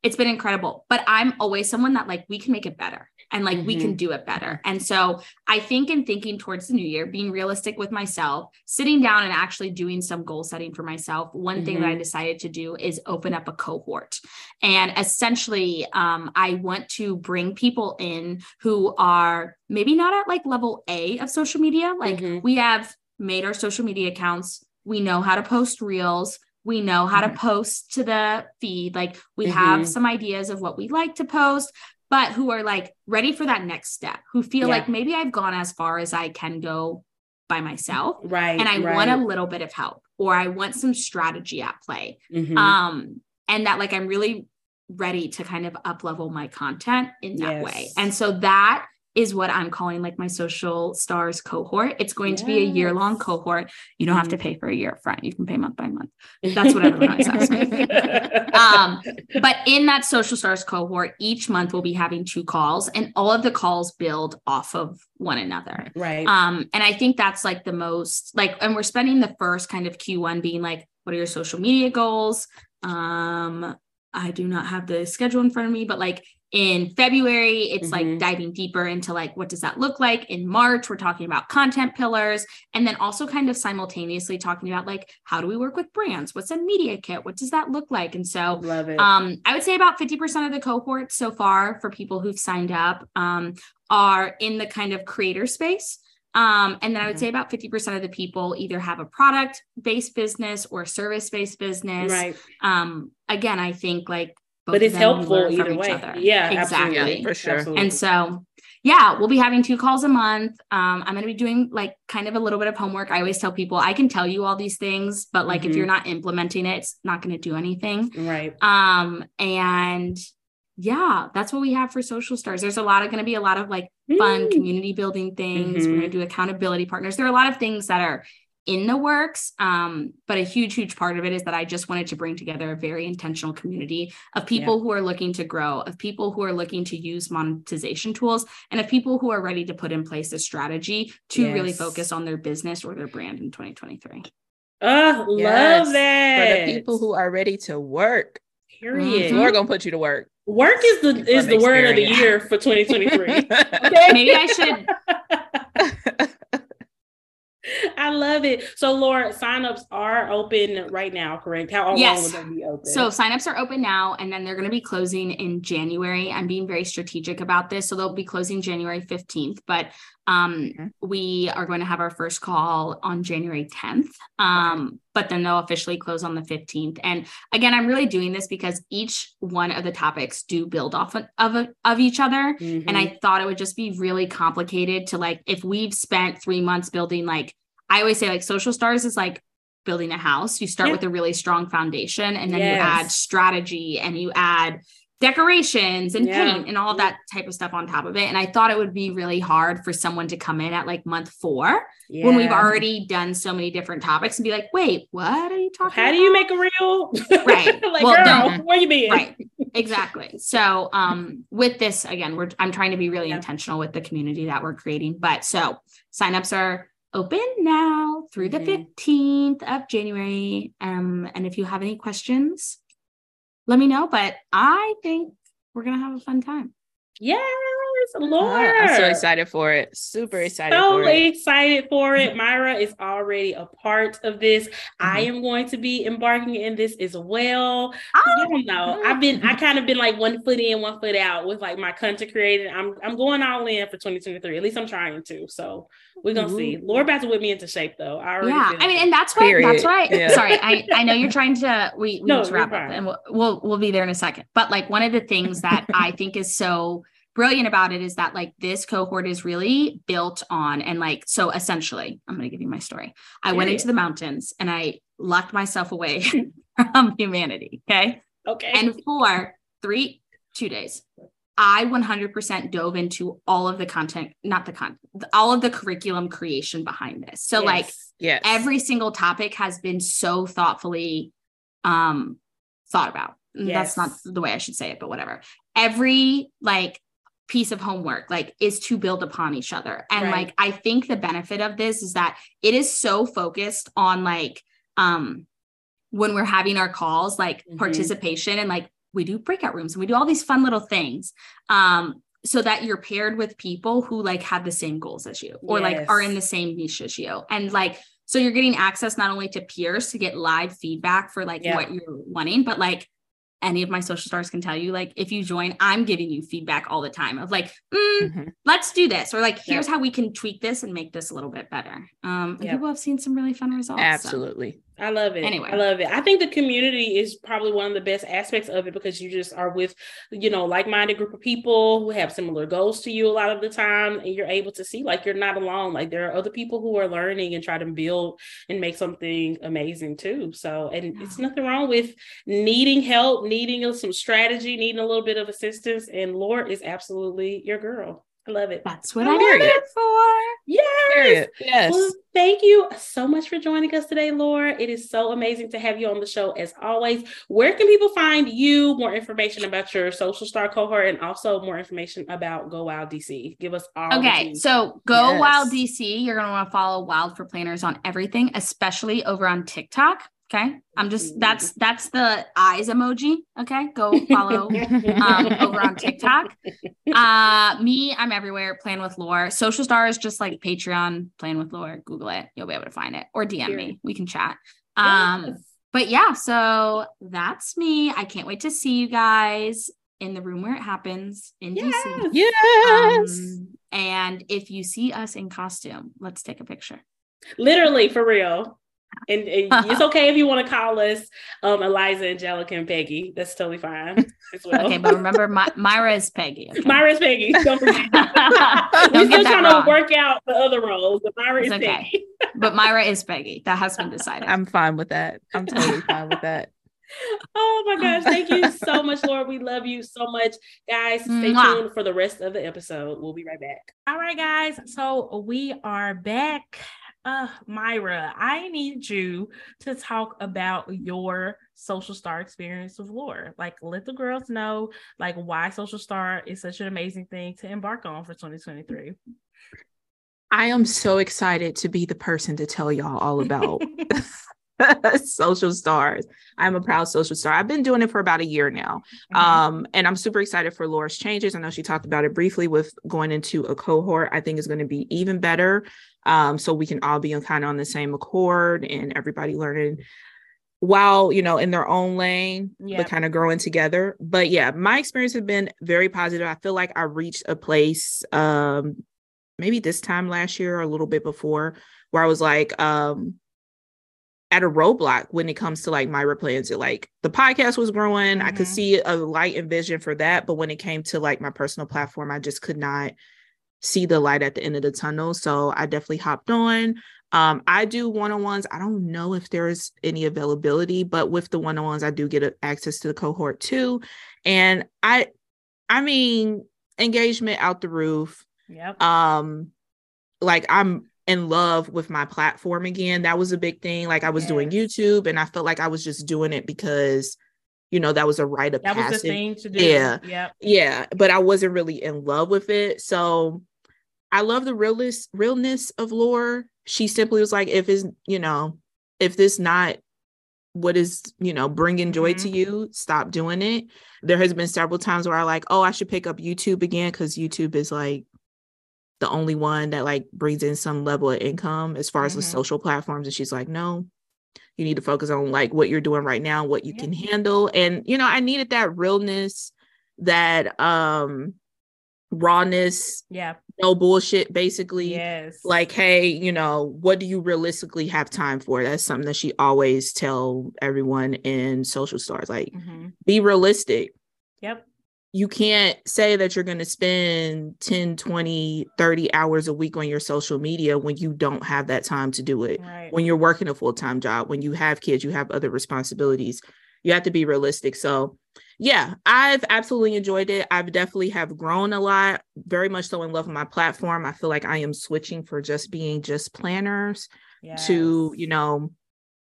Speaker 3: it's been incredible. But I'm always someone that like we can make it better and like mm-hmm. we can mm-hmm. do it better. And so I think in thinking towards the new year, being realistic with myself, sitting down and actually doing some goal setting for myself, one mm-hmm. thing that I mm-hmm. decided to do is open up a cohort. And essentially, um, I want to bring people in who are maybe not at like level A of social media. Like mm-hmm. we have made our social media accounts, we know how to post reels we know how to mm-hmm. post to the feed like we mm-hmm. have some ideas of what we like to post but who are like ready for that next step, who feel yeah. like maybe I've gone as far as I can go by myself.
Speaker 1: Right.
Speaker 3: And I
Speaker 1: right.
Speaker 3: want a little bit of help or I want some strategy at play. Mm-hmm. Um, and that like I'm really ready to kind of up level my content in that yes. way. And so that is what I'm calling like my social stars cohort. It's going yes. to be a year long cohort. You don't have to mm-hmm. pay for a year up front. You can pay month by month. That's what everyone always asks me. um, but in that social stars cohort, each month we'll be having two calls and all of the calls build off of one another.
Speaker 1: Right.
Speaker 3: Um, and I think that's like the most like, and we're spending the first kind of Q1 being like, what are your social media goals? Um, I do not have the schedule in front of me, but like in February, it's mm-hmm. like diving deeper into like what does that look like? In March, we're talking about content pillars and then also kind of simultaneously talking about like how do we work with brands? What's a media kit? What does that look like? And so
Speaker 1: Love it.
Speaker 3: um I would say about 50% of the cohort so far for people who've signed up um are in the kind of creator space. Um, and then I would mm-hmm. say about 50% of the people either have a product based business or service based business.
Speaker 1: Right.
Speaker 3: Um, again, I think like,
Speaker 1: but it's helpful either way. Other. Yeah,
Speaker 3: exactly.
Speaker 1: Absolutely.
Speaker 2: For sure.
Speaker 3: Absolutely. And so, yeah, we'll be having two calls a month. Um, I'm going to be doing like kind of a little bit of homework. I always tell people I can tell you all these things, but like mm-hmm. if you're not implementing it, it's not going to do anything.
Speaker 1: Right.
Speaker 3: Um, and yeah, that's what we have for social stars. There's a lot of going to be a lot of like fun mm. community building things. Mm-hmm. We're going to do accountability partners. There are a lot of things that are in the works. Um, but a huge, huge part of it is that I just wanted to bring together a very intentional community of people yeah. who are looking to grow, of people who are looking to use monetization tools, and of people who are ready to put in place a strategy to yes. really focus on their business or their brand in 2023.
Speaker 1: Oh, yes. love that.
Speaker 2: For the people who are ready to work.
Speaker 1: Period.
Speaker 2: Mm-hmm. We're gonna put you to work.
Speaker 1: Work is the is the word of the year for 2023.
Speaker 3: okay? Maybe I should
Speaker 1: I love it. So, Laura, signups are open right now, correct? How
Speaker 3: yes.
Speaker 1: long will they be open?
Speaker 3: So, signups are open now, and then they're going to be closing in January. I'm being very strategic about this. So, they'll be closing January 15th, but um, okay. we are going to have our first call on January 10th. Um, okay. But then they'll officially close on the 15th. And again, I'm really doing this because each one of the topics do build off of, of, of each other. Mm-hmm. And I thought it would just be really complicated to like, if we've spent three months building like I always say like social stars is like building a house. You start yeah. with a really strong foundation and then yes. you add strategy and you add decorations and yeah. paint and all that type of stuff on top of it. And I thought it would be really hard for someone to come in at like month four yeah. when we've already done so many different topics and be like, wait, what are you talking
Speaker 1: How
Speaker 3: about?
Speaker 1: do you make a reel?
Speaker 3: Right.
Speaker 1: like, well, girl, where you been?
Speaker 3: Right. Exactly. So um with this, again, we're I'm trying to be really intentional with the community that we're creating. But so signups are open now through the mm-hmm. 15th of January. Um, and if you have any questions, let me know. But I think we're going to have a fun time.
Speaker 1: Yes, Laura.
Speaker 2: I'm so excited for it. Super excited.
Speaker 1: So
Speaker 2: for
Speaker 1: excited for it. Myra is already a part of this. Mm-hmm. I am going to be embarking in this as well. I don't know. I've been I kind of been like one foot in, one foot out with like my content creating. I'm I'm going all in for 2023. At least I'm trying to. So we're gonna Ooh. see. Lord about to whip me into shape though. I already
Speaker 3: yeah. I mean, and that's why that's why yeah. sorry. I, I know you're trying to we, we no, need to wrap up and we'll, we'll we'll be there in a second. But like one of the things that I think is so brilliant about it is that like this cohort is really built on and like so essentially i'm going to give you my story. I went into the mountains and i locked myself away from humanity okay?
Speaker 1: Okay.
Speaker 3: And for three two days i 100% dove into all of the content not the content all of the curriculum creation behind this. So yes. like
Speaker 2: yes.
Speaker 3: every single topic has been so thoughtfully um thought about. Yes. that's not the way i should say it but whatever. Every like piece of homework like is to build upon each other and right. like i think the benefit of this is that it is so focused on like um when we're having our calls like mm-hmm. participation and like we do breakout rooms and we do all these fun little things um so that you're paired with people who like have the same goals as you or yes. like are in the same niche as you and like so you're getting access not only to peers to get live feedback for like yeah. what you're wanting but like any of my social stars can tell you like if you join i'm giving you feedback all the time of like mm, mm-hmm. let's do this or like here's yep. how we can tweak this and make this a little bit better um yep. people have seen some really fun results
Speaker 2: absolutely
Speaker 3: so.
Speaker 1: I love it.
Speaker 3: Anyway,
Speaker 1: I love it. I think the community is probably one of the best aspects of it because you just are with, you know, like-minded group of people who have similar goals to you a lot of the time, and you're able to see like you're not alone. Like there are other people who are learning and try to build and make something amazing too. So, and it's nothing wrong with needing help, needing some strategy, needing a little bit of assistance. And Laura is absolutely your girl. I love it.
Speaker 3: That's what I'm here for.
Speaker 1: Yes.
Speaker 2: Period. Yes.
Speaker 1: Well, thank you so much for joining us today, Laura. It is so amazing to have you on the show as always. Where can people find you? More information about your social star cohort and also more information about Go Wild DC. Give us all.
Speaker 3: Okay, so Go
Speaker 2: Yes.
Speaker 3: Wild DC. You're gonna want to follow Wild for Planners on everything, especially over on TikTok. Okay, I'm just that's that's the eyes emoji. Okay, go follow um, over on TikTok. Uh, me, I'm everywhere. Plan with Lore. Social stars, just like Patreon. Plan with Lore. Google it. You'll be able to find it, or DM me. We can chat. Um,
Speaker 1: Yes.
Speaker 3: but yeah, so that's me. I can't wait to see you guys in the room where it happens in DC.
Speaker 1: Yes.
Speaker 2: Yes.
Speaker 3: Um, and if you see us in costume, let's take a picture.
Speaker 1: Literally for real. And, and it's okay if you want to call us um, Eliza, Angelica, and Peggy. That's totally fine as well.
Speaker 3: Okay, but remember, My- Myra is Peggy. okay?
Speaker 1: Myra's Peggy. Don't forget.
Speaker 3: Don't
Speaker 1: We're still trying
Speaker 3: wrong.
Speaker 1: to work out the other roles, but Myra
Speaker 3: It's
Speaker 1: is
Speaker 3: okay.
Speaker 1: Peggy.
Speaker 3: but Myra is Peggy. That has been decided.
Speaker 2: I'm fine with that. I'm totally fine with that.
Speaker 1: Oh my gosh. Thank you so much, Lord. We love you so much. Guys, stay
Speaker 3: Mwah.
Speaker 1: tuned for the rest of the episode. We'll be right back. All right, guys. So we are back. Uh, Myra, I need you to talk about your social star experience with Laura. Like, let the girls know, like, why social star is such an amazing thing to embark on for 2023.
Speaker 2: I am so excited to be the person to tell y'all all about social stars. I'm a proud social star. I've been doing it for about a year now.
Speaker 1: Mm-hmm.
Speaker 2: Um, and I'm super excited for Laura's changes. I know she talked about it briefly with going into a cohort. I think is going to be even better. Um, so we can all be kind of on the same accord and everybody learning while you know in their own lane
Speaker 1: Yep.
Speaker 2: but kind of growing together but yeah my experience has been very positive i feel like i reached a place um maybe this time last year or a little bit before where i was like um at a roadblock when it comes to like my plans it like the podcast was growing i could
Speaker 1: Mhm.
Speaker 2: see a light and vision for that but when it came to like my personal platform i just could not see the light at the end of the tunnel so i definitely hopped on um, I do one-on-ones. I don't know if there's any availability, but with the one-on-ones, I do get access to the cohort too. And I, I mean, engagement out the roof.
Speaker 1: Yep.
Speaker 2: Um, like I'm in love with my platform again. That was a big thing. Like I was doing YouTube, and I felt like I was just doing it because, you know, that was a rite of
Speaker 1: that was the thing to do.
Speaker 2: Yeah.
Speaker 1: Yep.
Speaker 2: yeah but i wasn't really in love with it so i love the realness realness of lore she simply was like if it's you know if this not what is you know bringing joy to you stop doing it there has been several times where i like oh i should pick up youtube again because youtube is like the only one that like brings in some level of income as far as the
Speaker 1: Mhm.
Speaker 2: social platforms and she's like no you need to focus on like what you're doing right now what you
Speaker 1: Yeah.
Speaker 2: can handle and you know i needed that realness that um rawness
Speaker 1: Yeah.
Speaker 2: No bullshit basically
Speaker 1: Yes.
Speaker 2: like hey you know what do you realistically have time for that's something that she always tell everyone in social stars like
Speaker 1: Mhm.
Speaker 2: be realistic
Speaker 1: Yep.
Speaker 2: you can't say that you're going to spend 10 20 30 hours a week on your social media when you don't have that time to do it
Speaker 1: Right.
Speaker 2: when you're working a full-time job when you have kids you have other responsibilities you have to be realistic so yeah i've absolutely enjoyed it. I've definitely have grown a lot very much so in love with my platform. I feel like i am switching for just being just planners to you know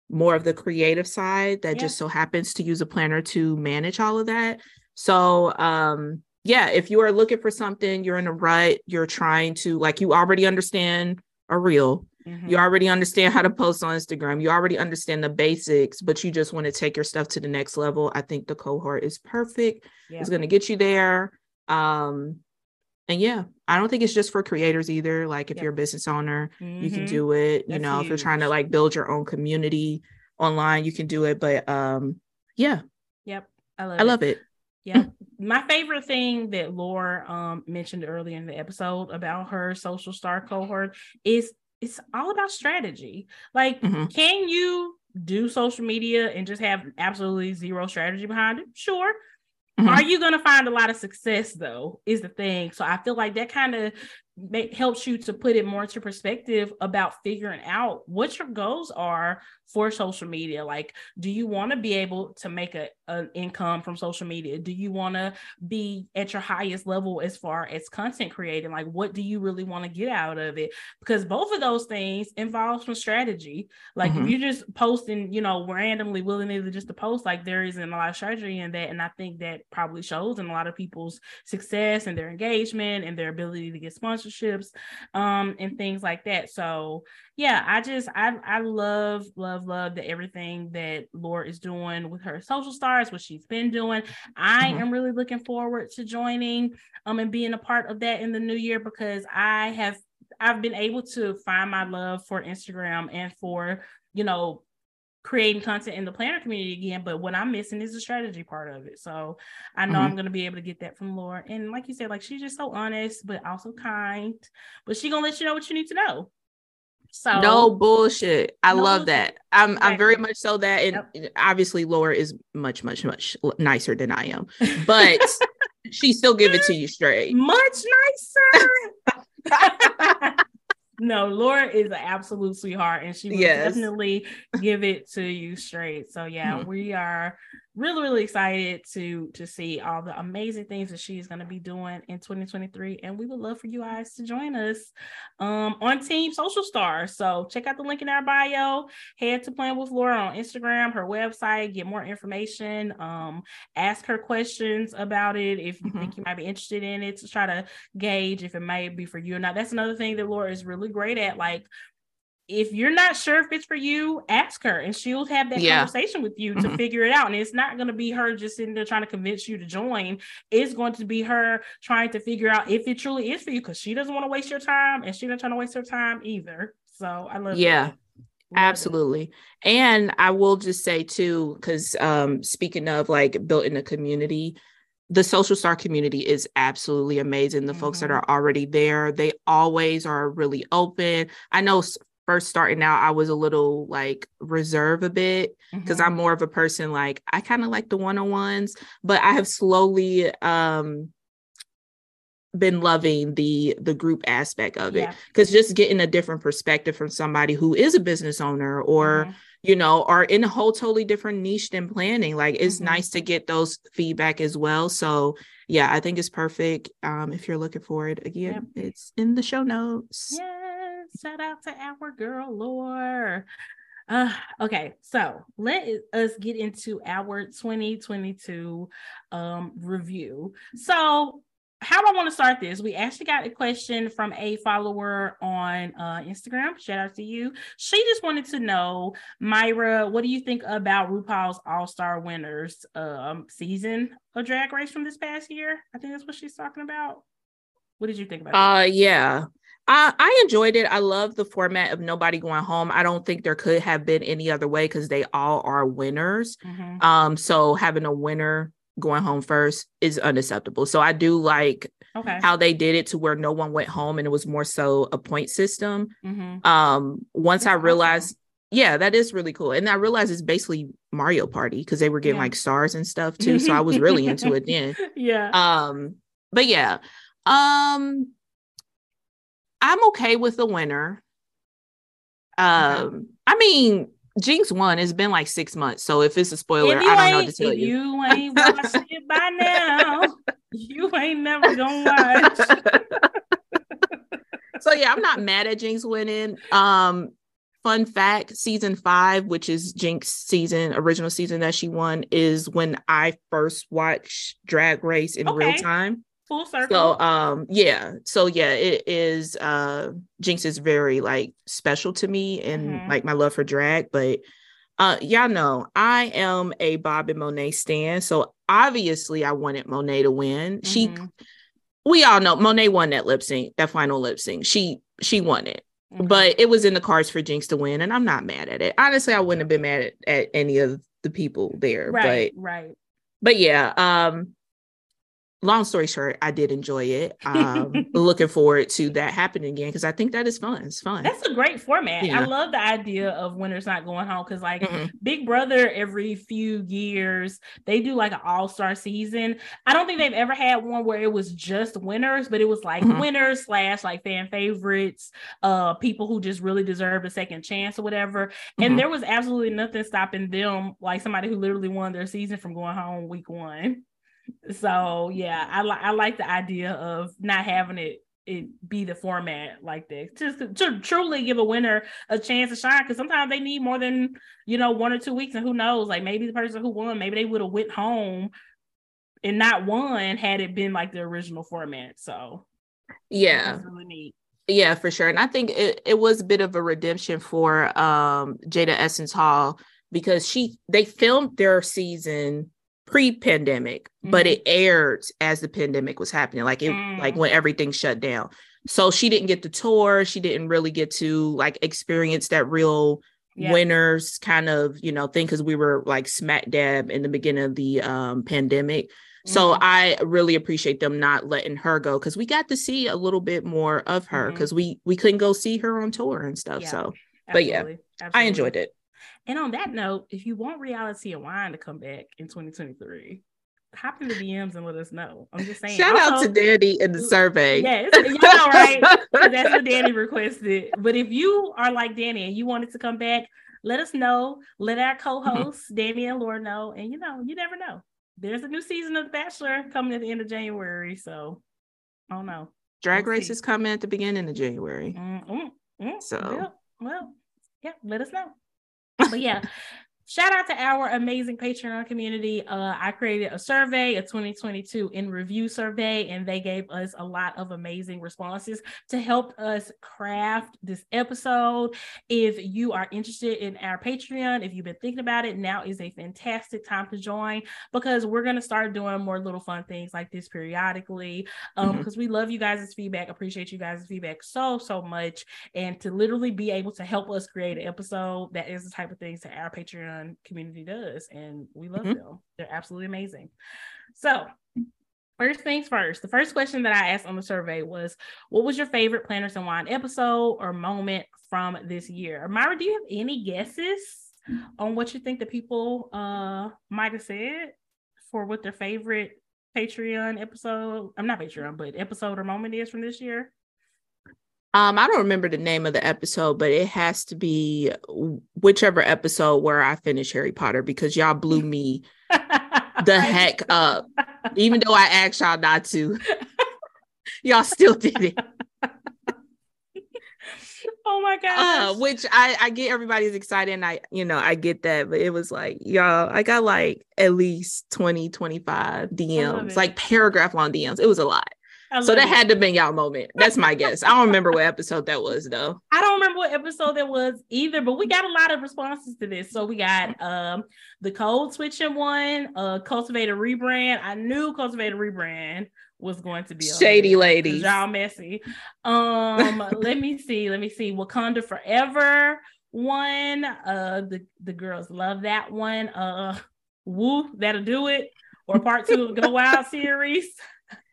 Speaker 2: more of the creative side that
Speaker 1: Yeah.
Speaker 2: just so happens to use a planner to manage all of that. So um yeah if you are looking for something you're in a rut you're trying to like you already understand a reel
Speaker 1: Mhm.
Speaker 2: you already understand how to post on Instagram. You already understand the basics, but you just want to take your stuff to the next level. I think the cohort is perfect.
Speaker 1: Yeah.
Speaker 2: It's going to get you there. Um, and yeah, I don't think it's just for creators either. Like if
Speaker 1: Yep.
Speaker 2: you're a business owner, you can
Speaker 1: Mhm.
Speaker 2: do it. You
Speaker 1: That's
Speaker 2: know, if you're trying to like build your own community online, you can do it. But um, yeah,
Speaker 1: Yep. I love
Speaker 2: I
Speaker 1: it.
Speaker 2: love it.
Speaker 1: Yeah. My favorite thing that Laura um mentioned earlier in the episode about her social star cohort is it's all about strategy. Like,
Speaker 2: Mhm.
Speaker 1: can you do social media and just have absolutely zero strategy behind it? Sure.
Speaker 2: Mhm.
Speaker 1: Are you going to find a lot of success though? Is the thing. So I feel like that kind of helps you to put it more into perspective about figuring out what your goals are for social media? Like do you want to be able to make a, an income from social media? Do you want to be at your highest level as far as content creating? Like what do you really want to get out of it? Because both of those things involve some strategy. Like mm-hmm. if you're just posting you know randomly willy-nilly just to post like there isn't a lot of strategy in that. And i think that probably shows in a lot of people's success and their engagement and their ability to get sponsorships um and things like that. So yeah, I just I I love love love that everything that Laura is doing with her social stars, what she's been doing. I mm-hmm. am really looking forward to joining um and being a part of that in the new year because I have I've been able to find my love for Instagram and for you know creating content in the planner community again but what i'm missing is the strategy part of it so i know mm-hmm. i'm going to be able to get that from laura and like you said like she's just so honest but also kind but she gonna let you know what you need to know
Speaker 2: so no bullshit. I no love bullshit. that. I'm exactly. I'm very much so that and yep. obviously Laura is much, much, much nicer than I am. But she still give it to you straight.
Speaker 1: Much nicer. no, Laura is an absolute sweetheart and she will yes. definitely give it to you straight. So yeah, mm-hmm. we are really really excited to to see all the amazing things that she's going to be doing in 2023 and we would love for you guys to join us um on team social star so check out the link in our bio head to plan with laura on instagram her website get more information um ask her questions about it if you mm-hmm. think you might be interested in it to try to gauge if it might be for you or not that's another thing that laura is really great at like if you're not sure if it's for you, ask her and she'll have that yeah. conversation with you to mm-hmm. figure it out. And it's not going to be her just sitting there trying to convince you to join. It's going to be her trying to figure out if it truly is for you because she doesn't want to waste your time and she's not trying to waste her time either. So I love
Speaker 2: Yeah. That. Absolutely. And I will just say too, because um, speaking of like built in a community, the social star community is absolutely amazing. The mm-hmm. folks that mm-hmm. are already there, they always are really open. I know first starting out, I was a little like reserve a bit because mm-hmm. I'm more of a person like I kind of like the one on ones, but I have slowly um been loving the the group aspect of it because yeah. just getting a different perspective from somebody who is a business owner or mm-hmm. you know are in a whole totally different niche than planning like it's mm-hmm. nice to get those feedback as well so yeah i think it's perfect um if you're looking for it again it's in the show notes
Speaker 1: yeah shout out to our girl Lore. Uh, okay, so let us get into our 2022 um, review. So, how do I want to start this? We actually got a question from a follower on uh, Instagram. Shout out to you. She just wanted to know, Myra, what do you think about RuPaul's All Star Winners um, season of Drag Race from this past year? I think that's what she's talking about. What did you think about?
Speaker 2: Uh, that? yeah. I, I enjoyed it. I love the format of nobody going home. I don't think there could have been any other way because they all are winners. Mm-hmm. Um, so having a winner going home first is unacceptable. So I do like okay. how they did it to where no one went home and it was more so a point system. Mm-hmm. Um, once That's I realized, awesome. yeah, that is really cool. And I realized it's basically Mario Party because they were getting yeah. like stars and stuff too. so I was really into it then.
Speaker 1: Yeah.
Speaker 2: Um, but yeah. Um, I'm okay with the winner. Um, I mean, Jinkx won. It's been like six months, so if it's a spoiler, I don't know to tell you.
Speaker 1: You ain't watched it by now. You ain't never gonna watch.
Speaker 2: so yeah, I'm not mad at Jinkx winning. Um, fun fact: season five, which is Jinkx season, original season that she won, is when I first watched Drag Race in okay. real time
Speaker 1: full circle. So
Speaker 2: um yeah, so yeah, it is uh Jinkx is very like special to me and mm-hmm. like my love for drag, but uh y'all know I am a Bob and Monet stan, so obviously I wanted Monet to win. Mm-hmm. She we all know Monet won that lip sync, that final lip sync. She she won it. Mm-hmm. But it was in the cards for Jinkx to win, and I'm not mad at it. Honestly, I wouldn't have been mad at, at any of the people there.
Speaker 1: Right,
Speaker 2: but
Speaker 1: right.
Speaker 2: But yeah, um, long story short, I did enjoy it. Um, looking forward to that happening again because I think that is fun. It's fun.
Speaker 1: That's a great format.
Speaker 2: Yeah.
Speaker 1: I love the idea of winners not going home because, like,
Speaker 2: Mhm.
Speaker 1: Big Brother, every few years they do like an all star season. I don't think they've ever had one where it was just winners, but it was like
Speaker 2: Mhm.
Speaker 1: winners slash like fan favorites, uh, people who just really deserved a second chance or whatever. And
Speaker 2: Mhm.
Speaker 1: there was absolutely nothing stopping them, like somebody who literally won their season, from going home week one. So yeah, I like I like the idea of not having it it be the format like this just to, to truly give a winner a chance to shine because sometimes they need more than you know one or two weeks and who knows like maybe the person who won maybe they would have went home and not won had it been like the original format so
Speaker 2: yeah.
Speaker 1: really
Speaker 2: Yeah, for sure. And I think it, it was a bit of a redemption for um Jada Essence Hall because she they filmed their season pre-pandemic, but
Speaker 1: Mhm.
Speaker 2: it aired as the pandemic was happening, like it like
Speaker 1: Mm.
Speaker 2: when everything shut down. So she didn't get the tour, she didn't really get to like experience that real
Speaker 1: Yeah.
Speaker 2: winners kind of, you know, thing because we were like smack dab in the beginning of the um pandemic. So
Speaker 1: Mhm.
Speaker 2: I really appreciate them not letting her go because we got to see a little bit more of her
Speaker 1: Mhm.
Speaker 2: because we we couldn't go see her on tour and stuff.
Speaker 1: Yeah.
Speaker 2: So But yeah,
Speaker 1: Absolutely.
Speaker 2: I enjoyed it.
Speaker 1: And on that note if you want reality and wine to come back in 2023 hop in the dms and let us know i'm just saying
Speaker 2: Shout out to Danny in the survey.
Speaker 1: Yes, you know, right? That's what Danny requested. But if you are like Danny and you wanted to come back, let us know. Let our co-hosts, Danny and Laura, know. And you know, you never know. There's a new season of The Bachelor coming at the end of January. So I don't know.
Speaker 2: Drag
Speaker 1: We'll
Speaker 2: race
Speaker 1: see.
Speaker 2: is coming at the beginning of January.
Speaker 1: Mm, mm, mm.
Speaker 2: So-
Speaker 1: well, well, yeah, let us know. But yeah. Shout out to our amazing Patreon community. Uh, I created a survey, a 2022 in review survey, and they gave us a lot of amazing responses to help us craft this episode. If you are interested in our Patreon, if you've been thinking about it, now is a fantastic time to join because we're going to start doing more little fun things like this periodically. Um,
Speaker 2: Mhm.
Speaker 1: because we love you guys' feedback, appreciate you guys' feedback so, so much. And to literally be able to help us create an episode, that is the type of things that our Patreon community does. And we love
Speaker 2: Mhm.
Speaker 1: them. They're absolutely amazing. So, first things first, the first question that I asked on the survey was What was your favorite Planners and Wine episode or moment from this year? Myra, do you have any guesses on what you think the people uh might have said for what their favorite Patreon episode? I'm not Patreon, but episode or moment is from this year.
Speaker 2: Um, I don't remember the name of the episode, but it has to be whichever episode where I finish Harry Potter because y'all blew me the heck up. Even though I asked y'all not to, y'all still did it.
Speaker 1: oh my
Speaker 2: Uh,
Speaker 1: gosh.
Speaker 2: which I I get everybody's excited and I you know I get that, but it was like y'all I got like at least 20 25 DMs, like paragraph long DMs. It was a lot. So that
Speaker 1: it.
Speaker 2: had to have been y'all moment. That's my guess. I don't remember what episode that was though.
Speaker 1: I don't remember what episode that was either, but we got a lot of responses to this. So we got um the code switching one, uh cultivator rebrand. I knew cultivator rebrand was going to be
Speaker 2: Shady lady.
Speaker 1: Y'all messy. Um, let me see, let me see. Wakanda Forever one. Uh the, the girls love that one. Uh woo, that'll do it. Or part two of the Go Wild series.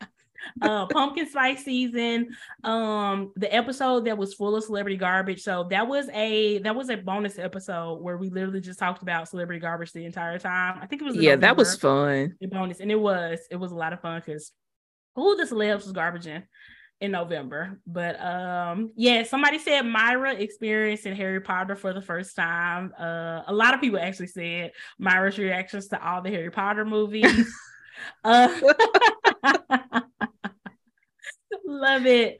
Speaker 1: uh pumpkin spice season. Um the episode that was full of celebrity garbage. So that was a that was a bonus episode where we literally just talked about celebrity garbage the entire time. I think it was
Speaker 2: Yeah, that was fun.
Speaker 1: bonus. And it was it was a lot of fun because who the celebs was garbaging in november. But um yeah somebody said myra experiencing harry potter for the first time. Uh a lot of people actually said myra's reactions to all the harry potter movies. Uh love it.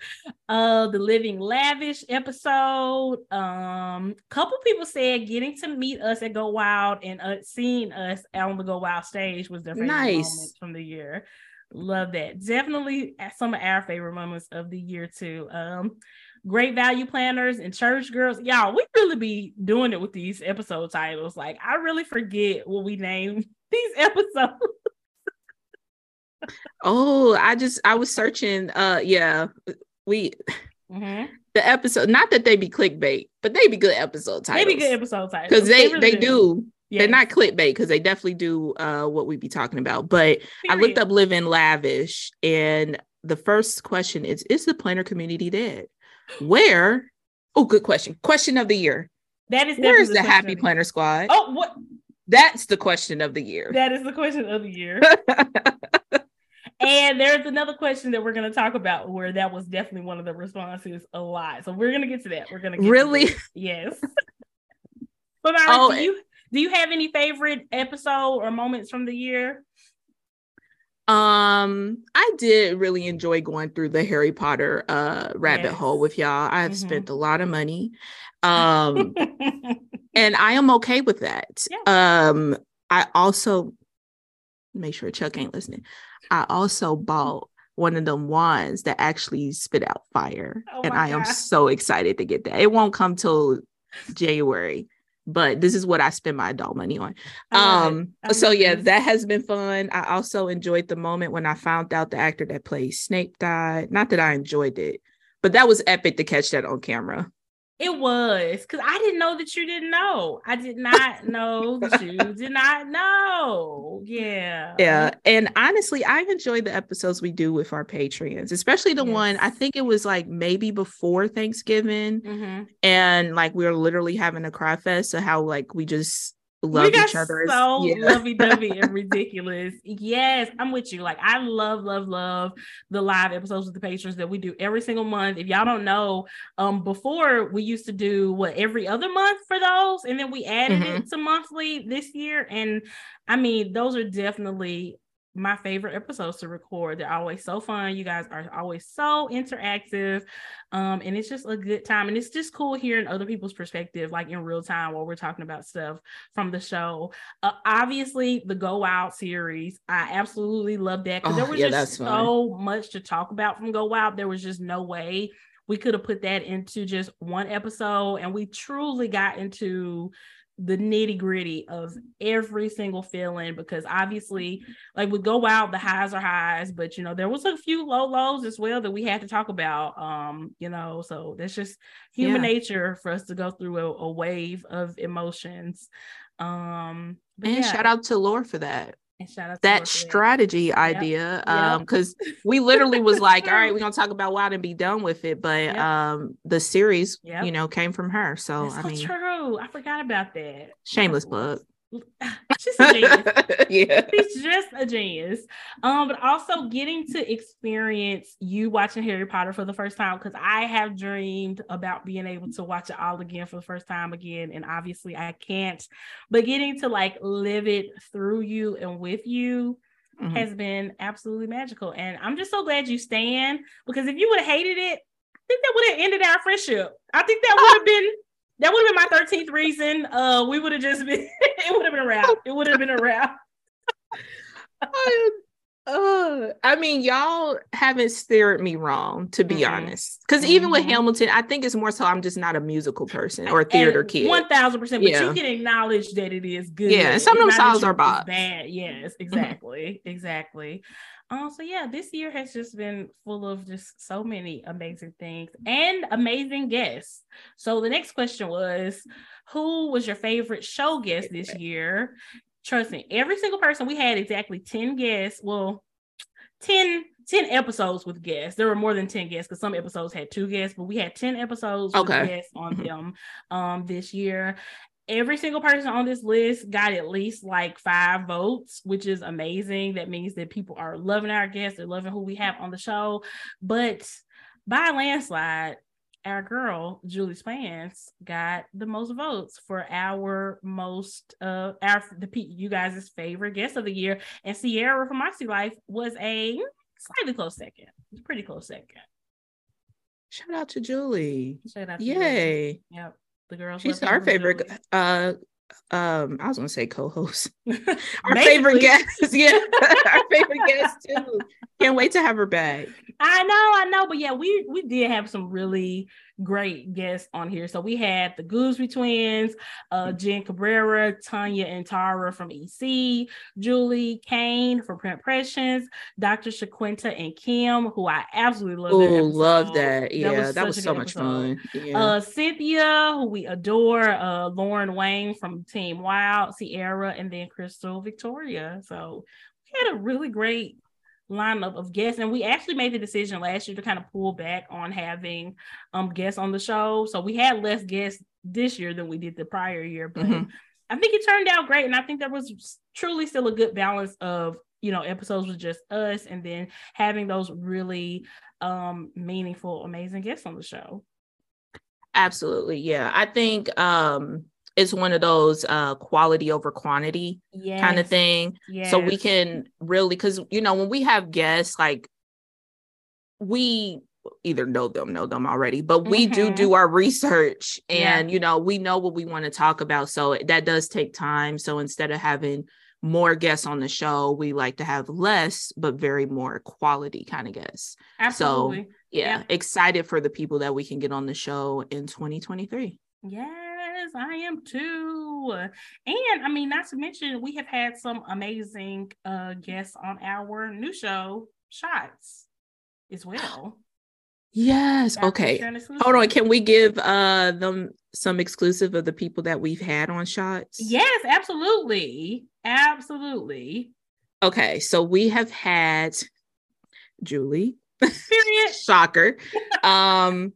Speaker 1: Uh the living lavish episode. Um couple people said getting to meet us at go wild and uh, seeing us on the go wild stage was their favorite
Speaker 2: Nice.
Speaker 1: moments from the year. Love that. Definitely some of our favorite moments of the year too. Um great value planners and church girls. Y'all we really be doing it with these episode titles. Like i really forget what we name these episodes
Speaker 2: Oh, I just I was searching. Uh, yeah, we
Speaker 1: Mhm.
Speaker 2: the episode. Not that they be clickbait, but they be good episode
Speaker 1: they
Speaker 2: titles.
Speaker 1: be good episode titles
Speaker 2: because they
Speaker 1: really
Speaker 2: they do They're not clickbait because they definitely do uh, what we be talking about. But I looked up living lavish, and the first question is: Is the planner community dead? Where? Oh, good question. Question of the year.
Speaker 1: That is
Speaker 2: Where is
Speaker 1: definitely
Speaker 2: the Happy Planner Squad?
Speaker 1: Oh, what?
Speaker 2: That's the question of the year.
Speaker 1: That is the question of the year. and there's another question that we're going to talk about where that was definitely one of the responses a lot. So we're going to get to that. We're going to get
Speaker 2: Really?
Speaker 1: To yes. but Myra,
Speaker 2: Oh,
Speaker 1: do you do you have any favorite episode or moments from the year?
Speaker 2: Um, I did really enjoy going through the Harry Potter uh rabbit
Speaker 1: Yes.
Speaker 2: hole with y'all. I've
Speaker 1: Mhm.
Speaker 2: spent a lot of money. Um, and I am okay with that. Um, I also make sure Chuck ain't listening. I also bought one of them wands that actually spit out fire,
Speaker 1: Oh
Speaker 2: and I am so excited to get that. It won't come till January, but this is what I spend my adult money on.
Speaker 1: I love it.
Speaker 2: Um, so yeah, that has been fun. I also enjoyed the moment when I found out the actor that plays Snape died. Not that I enjoyed it, but that was epic to catch that on camera.
Speaker 1: It was because I didn't know that you didn't know. I did not know that you did not know. Yeah.
Speaker 2: Yeah. And honestly, I enjoy the episodes we do with our Patreons, especially the one I think it was like maybe before Thanksgiving.
Speaker 1: Mhm.
Speaker 2: And like we were literally having a cry fest of how like we just love each other.
Speaker 1: so
Speaker 2: yeah.
Speaker 1: lovey-dovey and ridiculous. Yes, I'm with you. Like I love, love, love the live episodes with the patrons that we do every single month. If y'all don't know, um, before we used to do what every other month for those, and then we added
Speaker 2: Mm-hmm.
Speaker 1: it to monthly this year. And I mean, those are definitely my favorite episodes to record. They're always so fun. You guys are always so interactive. Um, and it's just a good time. And it's just cool hearing other people's perspective, like in real time while we're talking about stuff from the show. Uh, obviously, the Go Wild series, I absolutely love that because there
Speaker 2: Oh,
Speaker 1: was
Speaker 2: yeah,
Speaker 1: just so much to talk about from Go Wild. There was just no way we could have put that into just one episode. And we truly got into the nitty gritty of every single feeling because obviously like with go wild the highs are highs but you know there was a few low lows as well that we had to talk about um you know so that's just human
Speaker 2: Yeah.
Speaker 1: nature for us to go through a, a wave of emotions um but
Speaker 2: And
Speaker 1: yeah,
Speaker 2: shout out to Laura for that.
Speaker 1: and shout out
Speaker 2: that strategy idea
Speaker 1: Yep.
Speaker 2: um because we literally was like all right we're gonna talk about wild and be done with it but
Speaker 1: Yep.
Speaker 2: um the series you know came from her so i
Speaker 1: so
Speaker 2: mean
Speaker 1: true i forgot about that
Speaker 2: shameless plug
Speaker 1: she's a genius
Speaker 2: yeah
Speaker 1: He's just a genius. Um, but also getting to experience you watching Harry Potter for the first time because I have dreamed about being able to watch it all again for the first time again, and obviously I can't. But getting to like live it through you and with you
Speaker 2: Mhm.
Speaker 1: has been absolutely magical. And I'm just so glad you stand because if you would have hated it, I think that would have ended our friendship. I think that would have been that would have been my 13th reason. Uh, we would have just been it would have been a wrap. It would have been a wrap.
Speaker 2: I, uh, I mean y'all haven't steered me wrong to be
Speaker 1: Mhm.
Speaker 2: honest because even with
Speaker 1: Mhm.
Speaker 2: hamilton i think it's more so i'm just not a musical person or a theater kid
Speaker 1: One thousand percent, but
Speaker 2: Yeah.
Speaker 1: you can acknowledge that it is good.
Speaker 2: Yeah, some of them songs are
Speaker 1: Bad, yes, exactly, exactly. Um, so yeah, this year has just been full of just so many amazing things and amazing guests. So the next question was, who was your favorite show guest this year? Trust me, every single person we had exactly 10 guests. Well, 10, 10 episodes with guests. There were more than 10 guests because some episodes had two guests, but we had 10 episodes
Speaker 2: Okay.
Speaker 1: with guests on them um this year. Every single person on this list got at least like five votes, which is amazing. That means that people are loving our guests, they're loving who we have on the show. But by landslide, our girl Julie Spence got the most votes for our most uh our the you guys' favorite guest of the year, and Sierra from Moxie Life was a slightly close second. It's a pretty close second.
Speaker 2: shout out to julie
Speaker 1: Shout out to Julie.
Speaker 2: yay
Speaker 1: Yep, the girls.
Speaker 2: she's our favorite uh um i was gonna say co-host. Our favorite guest yeah. Our favorite guest too. Can't wait to have her back.
Speaker 1: I know, I know, but yeah, we we did have some really great guests on here. So we had the Gooseby twins, uh, Jen Cabrera, Tanya and Tara from EC, Julie Kane from Print Impressions, Dr. Shaquinta and Kim, who I absolutely love.
Speaker 2: Oh, love that. Yeah, that was, that was so much fun. Yeah.
Speaker 1: Uh, Cynthia, who we adore, uh, Lauren Wayne from Team Wild, Sierra, and then Crystal Victoria. So we had a really great lineup of guests and we actually made the decision last year to kind of pull back on having um guests on the show. So we had less guests this year than we did the prior year but mm-hmm. i think it turned out great and i think there was truly still a good balance of you know episodes with just us and then having those really um meaningful amazing guests on the show.
Speaker 2: Absolutely yeah. I think um it's one of those uh quality over quantity yes. kind of thing. Yes. So we can really because you know when we have guests like we either know them know them already but we mm-hmm. do do our research and yeah. you know we know what we want to talk about so that does take time so instead of having more guests on the show we like to have less but very more quality kind of guests Absolutely. so yeah, yeah excited for the people that we can get on the show in 2023
Speaker 1: yeah Yes, I am too. And I mean, not to mention, we have had some amazing uh, guests on our new show, Shots, as well.
Speaker 2: Yes. Okay. Hold on. Can we give uh them some exclusive of the people that we've had on Shots?
Speaker 1: Yes, absolutely. Absolutely.
Speaker 2: Okay. So we have had Julie. Period. Shocker. um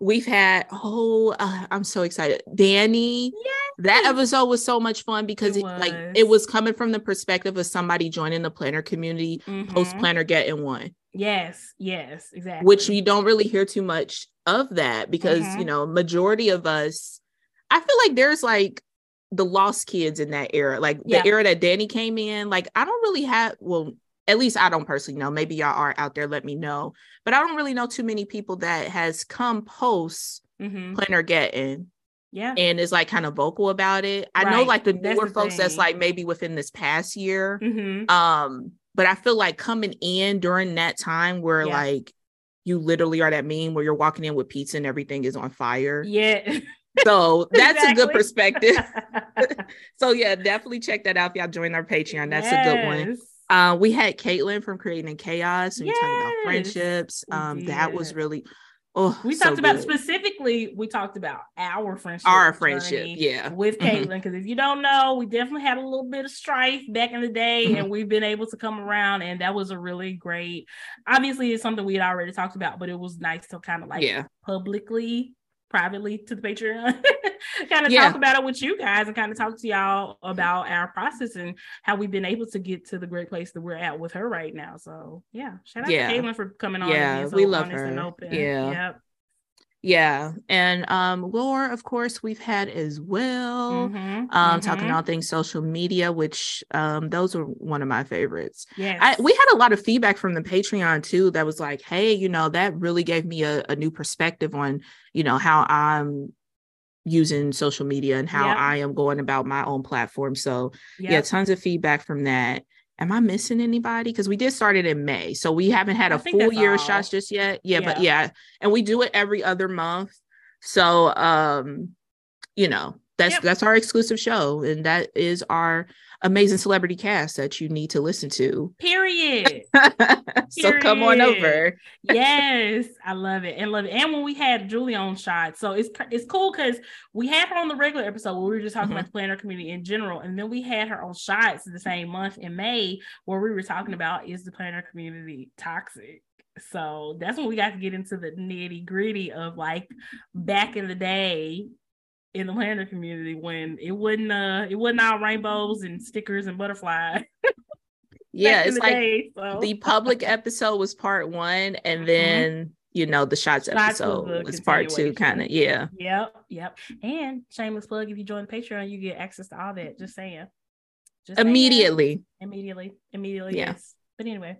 Speaker 2: we've had oh uh, i'm so excited danny yes. that episode was so much fun because it, it like it was coming from the perspective of somebody joining the planner community mm-hmm. post planner getting one
Speaker 1: yes yes exactly
Speaker 2: which we don't really hear too much of that because mm-hmm. you know majority of us i feel like there's like the lost kids in that era like the era that danny came in like i don't really have well at least I don't personally know. Maybe y'all are out there, let me know. But I don't really know too many people that has come post mm-hmm. planner getting.
Speaker 1: Yeah.
Speaker 2: And is like kind of vocal about it. I know like the newer the folks thing. that's like maybe within this past year. Mm-hmm. Um, but I feel like coming in during that time where yeah. like you literally are that meme where you're walking in with pizza and everything is on fire.
Speaker 1: Yeah.
Speaker 2: So that's exactly. a good perspective. so yeah, definitely check that out if y'all join our Patreon. That's yes. a good one. Uh, we had Caitlin from Creating Chaos, and yes, we talked about friendships. Um, that was really oh,
Speaker 1: we
Speaker 2: so
Speaker 1: talked about specifically. We talked about our friendship,
Speaker 2: our friendship, yeah,
Speaker 1: with mm-hmm. Caitlin. Because if you don't know, we definitely had a little bit of strife back in the day, mm-hmm. and we've been able to come around, and that was a really great. Obviously, it's something we had already talked about, but it was nice to kind of like yeah. publicly privately to the Patreon, kind of yeah. talk about it with you guys and kind of talk to y'all about our process and how we've been able to get to the great place that we're at with her right now. So yeah, shout out yeah. to Caitlin for coming on.
Speaker 2: Yeah, so we love her. Yeah.
Speaker 1: Yep.
Speaker 2: Yeah. And um Laura, of course, we've had as well. Mm-hmm, um, mm-hmm. talking all things social media, which um those were one of my favorites.
Speaker 1: Yeah.
Speaker 2: We had a lot of feedback from the Patreon too that was like, hey, you know, that really gave me a, a new perspective on, you know, how I'm using social media and how yep. I am going about my own platform. So yep. yeah, tons of feedback from that am I missing anybody? Because we did start it in May. So we haven't had a full year all. of shots just yet. Yeah, yeah, but yeah. And we do it every other month. So um, you know, that's yep. that's our exclusive show. And that is our amazing celebrity cast that you need to listen to.
Speaker 1: Period.
Speaker 2: so Period. come on over.
Speaker 1: yes, I love it and love it. And when we had Julie on shot, so it's it's cool because we had her on the regular episode where we were just talking mm-hmm. about the planner community in general, and then we had her on shots the same month in May where we were talking about is the planner community toxic. So that's when we got to get into the nitty gritty of like back in the day in the planner community when it wasn't uh it wasn't all rainbows and stickers and butterflies.
Speaker 2: yeah, it's like day, so. the public episode was part one, and mm-hmm. then mm-hmm. you know the shots, shots episode was, was part two, kind of. Yeah.
Speaker 1: Yep. Yep. And shameless plug: if you join Patreon, you get access to all that. Just saying. Just
Speaker 2: immediately.
Speaker 1: Saying. Immediately. Immediately. Yeah. Yes. But anyway,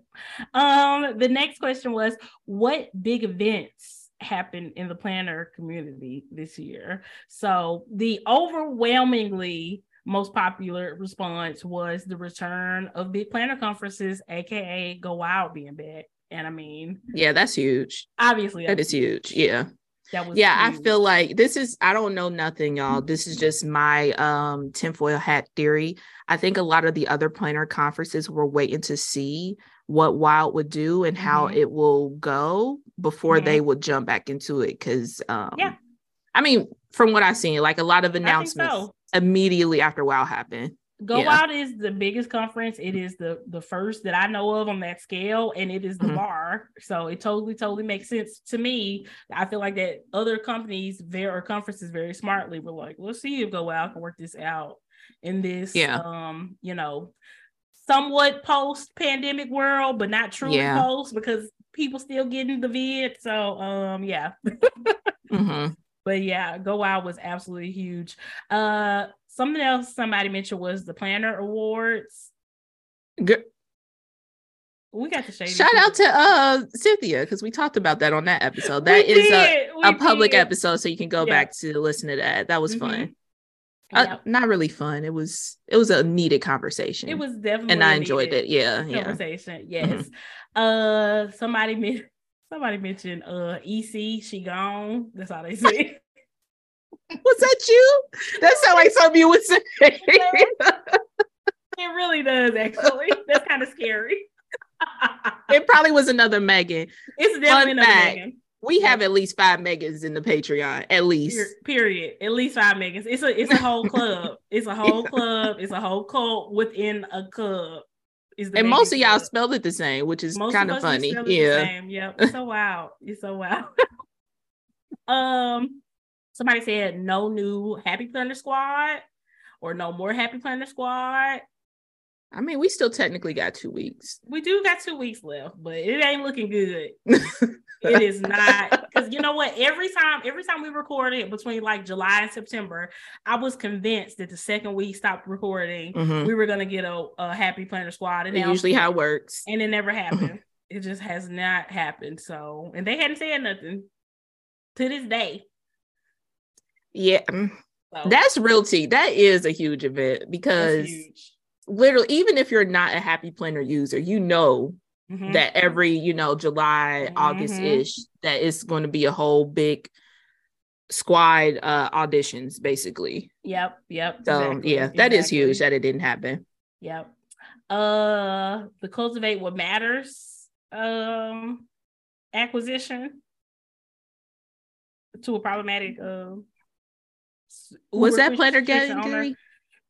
Speaker 1: um, the next question was, what big events happened in the planner community this year. So the overwhelmingly most popular response was the return of big planner conferences, aka Go Wild being back. And I mean,
Speaker 2: yeah, that's huge.
Speaker 1: Obviously,
Speaker 2: that is huge. Yeah.
Speaker 1: That was
Speaker 2: yeah,
Speaker 1: huge.
Speaker 2: I feel like this is I don't know nothing, y'all. This is just my um tinfoil hat theory. I think a lot of the other planner conferences were waiting to see what Wild would do and how
Speaker 1: Mhm.
Speaker 2: it will go before
Speaker 1: Mhm.
Speaker 2: they would jump back into it. Cause um
Speaker 1: Yeah.
Speaker 2: I mean, from what I've seen, like a lot of announcements
Speaker 1: so.
Speaker 2: immediately after Wild happened.
Speaker 1: Go
Speaker 2: Yeah.
Speaker 1: Wild is the biggest conference. It is the the first that I know of on that scale, and it is the
Speaker 2: Mhm.
Speaker 1: bar. So it totally, totally makes sense to me. I feel like that other companies, very or conferences, very smartly were like, let's see if Go Wild can work this out in this,
Speaker 2: Yeah.
Speaker 1: um, you know, somewhat post pandemic world, but not truly
Speaker 2: Yeah.
Speaker 1: post because people still getting the vid. So, um, yeah.
Speaker 2: Mhm.
Speaker 1: but yeah, Go Wild was absolutely huge. Uh, something else somebody mentioned was the Planner Awards.
Speaker 2: Gr-
Speaker 1: We got to.
Speaker 2: Shout out to uh Cynthia because we talked about that on that episode. That is a, a public episode, so you can go
Speaker 1: Yeah.
Speaker 2: back to listen to that. That was fun. Uh, not really fun. It was it was a needed conversation.
Speaker 1: It was definitely
Speaker 2: and I enjoyed it. Yeah, yeah.
Speaker 1: Conversation, yes. Uh, somebody men- somebody mentioned uh EC, she gone. That's all they said.
Speaker 2: Was that you? That sounded like something you would say.
Speaker 1: it really does, actually. That's kind of scary.
Speaker 2: it probably was another Megan.
Speaker 1: it's definitely another
Speaker 2: fact.
Speaker 1: Megan.
Speaker 2: We have at least five Megans in the Patreon, at least.
Speaker 1: Period. At least five Megans. It's a it's a whole club. It's a whole club. It's a whole cult within a club. Is
Speaker 2: And
Speaker 1: Megan
Speaker 2: most of y'all
Speaker 1: Club.
Speaker 2: spelled it the same, which is kind
Speaker 1: of
Speaker 2: funny. Yeah.
Speaker 1: same. Yep. It's so wild. It's so wild. um, somebody said no new Happy Planner Squad or no more Happy Planner Squad.
Speaker 2: I mean, we still technically got two weeks.
Speaker 1: We do got two weeks left, but it ain't looking good. it is not because you know what? Every time, every time we recorded between like July and September, I was convinced that the second we stopped recording,
Speaker 2: Mhm.
Speaker 1: we were gonna get a, a Happy Planner Squad.
Speaker 2: And usually how it works.
Speaker 1: and it never happened. it just has not happened. So, and they hadn't said nothing to this day.
Speaker 2: Yeah. mm.
Speaker 1: So
Speaker 2: That's real tea. That is a huge event
Speaker 1: that's
Speaker 2: because
Speaker 1: huge.
Speaker 2: Literally, even if you're not a happy planner user, you know
Speaker 1: Mhm.
Speaker 2: that every, you know, July, August ish, that it's going to be a whole big squad uh auditions, basically.
Speaker 1: Yep, yep.
Speaker 2: So
Speaker 1: exactly,
Speaker 2: yeah, that is
Speaker 1: exactly.
Speaker 2: huge that it didn't happen.
Speaker 1: Yep. Uh the cultivate what matters um acquisition to a problematic um
Speaker 2: Was that planner getting. Gary?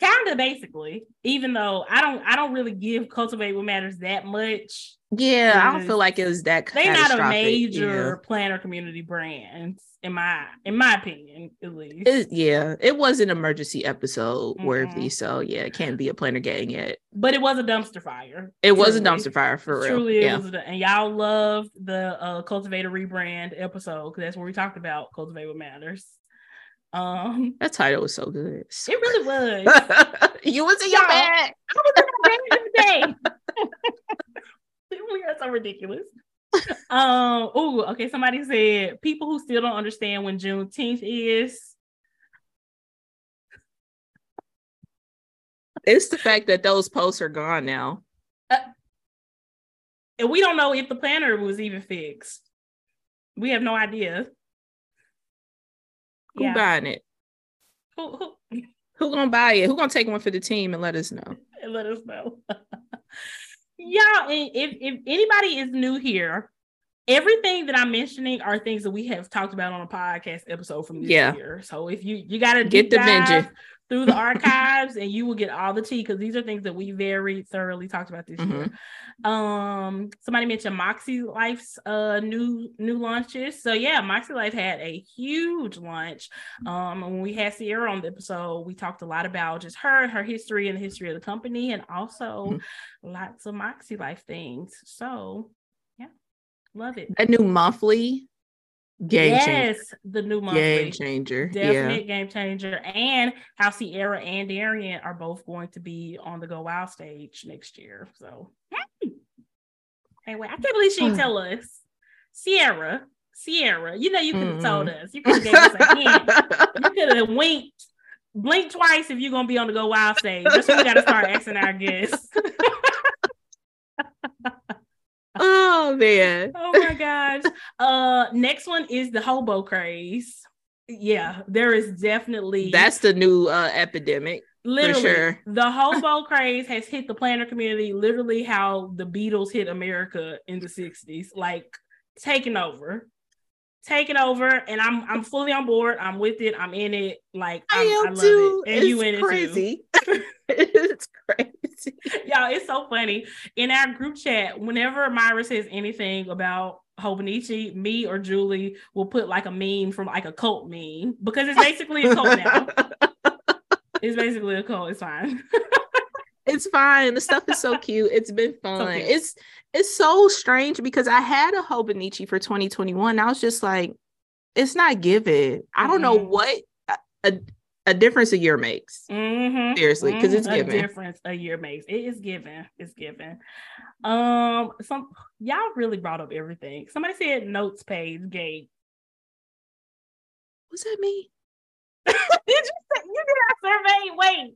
Speaker 1: Kind of basically even though i don't i don't really give cultivate what matters that much
Speaker 2: Yeah, I don't feel like it was that
Speaker 1: they're not a major planner community brand in my in my opinion at least
Speaker 2: Yeah. It, yeah, it was an emergency episode worthy,
Speaker 1: Mhm.
Speaker 2: so yeah, it can't be a planner gang yet
Speaker 1: but it was a dumpster fire
Speaker 2: It was a dumpster fire for real.
Speaker 1: Truly,
Speaker 2: yeah.
Speaker 1: it was, a- and y'all loved the uh, cultivator rebrand episode because that's where we talked about cultivate what matters. Um,
Speaker 2: That title was so good.
Speaker 1: It really was.
Speaker 2: you was in your
Speaker 1: Y'all.
Speaker 2: bag.
Speaker 1: I was in my bed today. we are so ridiculous. Um. Oh, okay. Somebody said people who still don't understand when Juneteenth is.
Speaker 2: It's the fact that those posts are gone now.
Speaker 1: And we don't know if the planner was even fixed. We have no idea.
Speaker 2: Who buying it?
Speaker 1: Who, who,
Speaker 2: Who gonna buy it? Who gonna take one for the team and let us know?
Speaker 1: and let us know. Y'all, and if if anybody is new here, everything that I'm mentioning are things that we have talked about on a podcast episode from this
Speaker 2: Yeah.
Speaker 1: year. So if you you gotta
Speaker 2: Get the ninja.
Speaker 1: Through the archives and you will get all the tea because these are things that we very thoroughly talked about this year. Um somebody mentioned Moxie Life's uh new new launches. So yeah, Moxie Life had a huge launch. Um and when we had Sierra on the episode, we talked a lot about just her, her history and the history of the company, and also
Speaker 2: Mhm.
Speaker 1: lots of Moxie Life things. So yeah, love it.
Speaker 2: That new monthly game changer.
Speaker 1: yes, the new monthly.
Speaker 2: Game changer.
Speaker 1: Definite game changer, and how Sierra and Darian are both going to be on the Go Wild stage next year. So, hey, anyway, I can't believe she didn't hmm. tell us. Sierra, Sierra, you know you could have told mm-hmm. us. You could have gave us a hint. You could have winked, blinked twice if you're gonna be on the Go Wild stage. That's when we got to start asking our guests.
Speaker 2: Oh man.
Speaker 1: Oh my gosh. Uh next one is the hobo craze. Yeah, there is definitely
Speaker 2: That's the new uh epidemic.
Speaker 1: literally
Speaker 2: sure.
Speaker 1: the hobo craze has hit the planner community literally how the Beatles hit America in the 60s, like taking over. Taking over, and I'm I'm fully on board. I'm with it. I'm in it. Like I'm,
Speaker 2: I am
Speaker 1: I love
Speaker 2: too.
Speaker 1: it, and
Speaker 2: it's
Speaker 1: you in it too.
Speaker 2: crazy. it's crazy.
Speaker 1: Y'all, it's so funny. In our group chat, whenever Myra says anything about Hobonichi, me or Julie will put like a meme from like a cult meme because it's basically a cult now. It's basically a cult. It's fine.
Speaker 2: it's fine. The stuff is so cute. It's been fun.
Speaker 1: cute.
Speaker 2: it's it's so strange because I had a Hobonichi for 2021. I was just like, it's not given. I don't know
Speaker 1: Mhm.
Speaker 2: what a, a, a difference a year makes.
Speaker 1: Mhm,
Speaker 2: Seriously, 'cause it's
Speaker 1: mhm. a
Speaker 2: given.
Speaker 1: difference a year makes. It is given. It's given. Um, some y'all really brought up everything. Somebody said notes page gate.
Speaker 2: What's that mean?
Speaker 1: did you say you did a survey? Wait.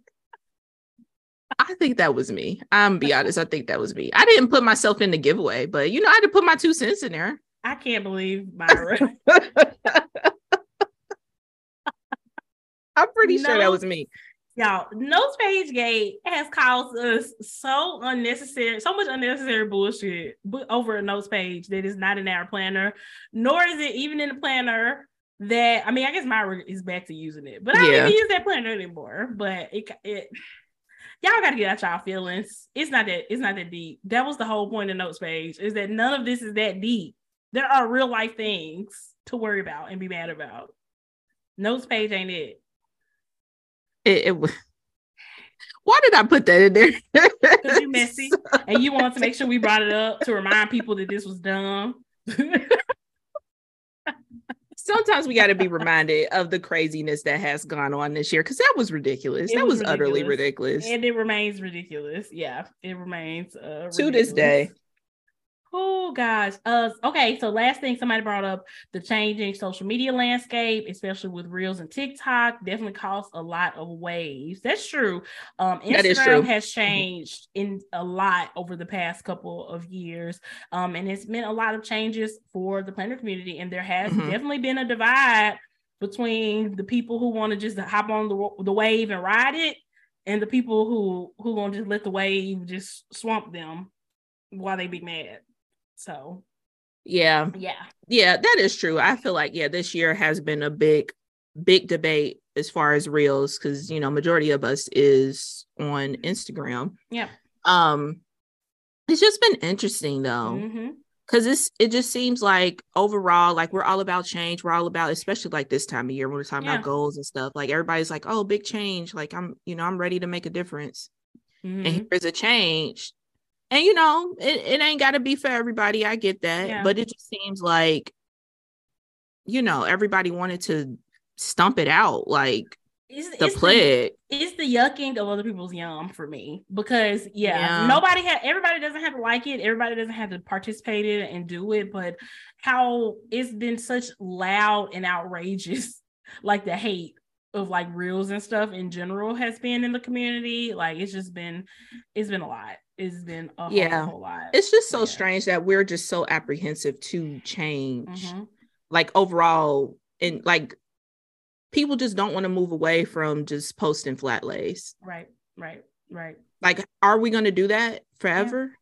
Speaker 2: I think that was me. I'm be honest. I think that was me. I didn't put myself in the giveaway, but you know, I had to put my two cents in there.
Speaker 1: I can't believe Myra.
Speaker 2: I'm pretty sure that was me.
Speaker 1: Y'all, Notes Page Gate has caused us so unnecessary, so much unnecessary bullshit over a notes page that is not in our planner, nor is it even in the planner that I mean, I guess Myra is back to using it, but I don't even use that planner anymore. But it, it y'all gotta get out y'all feelings. It's not that it's not that deep. That was the whole point of notes page, is that none of this is that deep. There are real life things to worry about and be mad about. Notes page ain't it.
Speaker 2: It, it was. Why did I put that in there?
Speaker 1: because you messy and you want to make sure we brought it up to remind people that this was dumb.
Speaker 2: Sometimes we got to be reminded of the craziness that has gone on this year because that was ridiculous.
Speaker 1: It
Speaker 2: that
Speaker 1: was
Speaker 2: was, utterly
Speaker 1: ridiculous.
Speaker 2: ridiculous.
Speaker 1: and it remains ridiculous. Yeah, it remains uh,
Speaker 2: To this day.
Speaker 1: Oh gosh. Uh okay, so last thing somebody brought up the changing social media landscape, especially with Reels and TikTok, definitely caused a lot of waves. That's true. Um
Speaker 2: That is
Speaker 1: Instagram
Speaker 2: true.
Speaker 1: has changed in a lot over the past couple of years. Um and it's meant a lot of changes for the planner community and there has
Speaker 2: Mhm.
Speaker 1: definitely been a divide between the people who want to just hop on the, the wave and ride it and the people who who gonna just let the wave just swamp them while they be mad. So
Speaker 2: yeah,
Speaker 1: yeah,
Speaker 2: yeah, that is true. I feel like yeah, this year has been a big, big debate as far as reels because you know majority of us is on Instagram.
Speaker 1: yeah.
Speaker 2: Um, it's just been interesting though.
Speaker 1: Mhm.
Speaker 2: because it's it just seems like overall like we're all about change we're all about especially like this time of year when we're talking
Speaker 1: Yeah.
Speaker 2: about goals and stuff like everybody's like oh big change like i'm you know i'm ready to make a difference
Speaker 1: Mhm.
Speaker 2: and here's a change and you know it, it ain't got to be for everybody i get that
Speaker 1: Yeah.
Speaker 2: but it just seems like you know everybody wanted to stump it out like
Speaker 1: It's,
Speaker 2: the
Speaker 1: it's
Speaker 2: plague
Speaker 1: it's the yucking of other people's yum for me because yeah,
Speaker 2: Yeah.
Speaker 1: nobody had everybody doesn't have to like it everybody doesn't have to participate in it and do it but how it's been such loud and outrageous like the hate of like reels and stuff in general has been in the community like it's just been it's been a lot it's been a
Speaker 2: Yeah.
Speaker 1: whole, whole lot
Speaker 2: it's just so
Speaker 1: Yeah.
Speaker 2: strange that we're just so apprehensive to change
Speaker 1: Mhm.
Speaker 2: like overall and like people just don't want to move away from just posting flat lays
Speaker 1: right right right
Speaker 2: like are we going to do that forever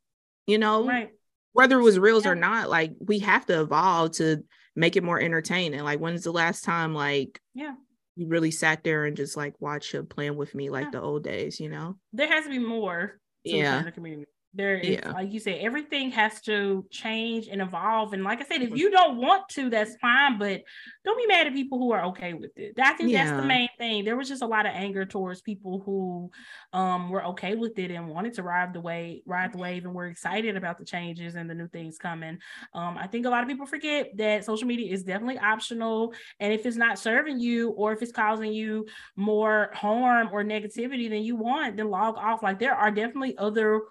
Speaker 2: you know
Speaker 1: right
Speaker 2: whether it was reels
Speaker 1: Yeah.
Speaker 2: or not like we have to evolve to make it more entertaining like when's the last time like
Speaker 1: Yeah.
Speaker 2: You really sat there and just like watched a playing with me like
Speaker 1: Yeah.
Speaker 2: the old days you know
Speaker 1: there has to be more to
Speaker 2: Yeah.
Speaker 1: the community. There is,
Speaker 2: Yeah.
Speaker 1: like you said, everything has to change and evolve. And like I said, if
Speaker 2: Mhm.
Speaker 1: you don't want to, that's fine. But don't be mad at people who are okay with it. I think that's the main thing. There was just a lot of anger towards people who um, were okay with it and wanted to ride the wave, ride the wave, and were excited about the changes and the new things coming. Um, I think a lot of people forget that social media is definitely optional, and if it's not serving you or if it's causing you more harm or negativity than you want, then log off. Like there are definitely other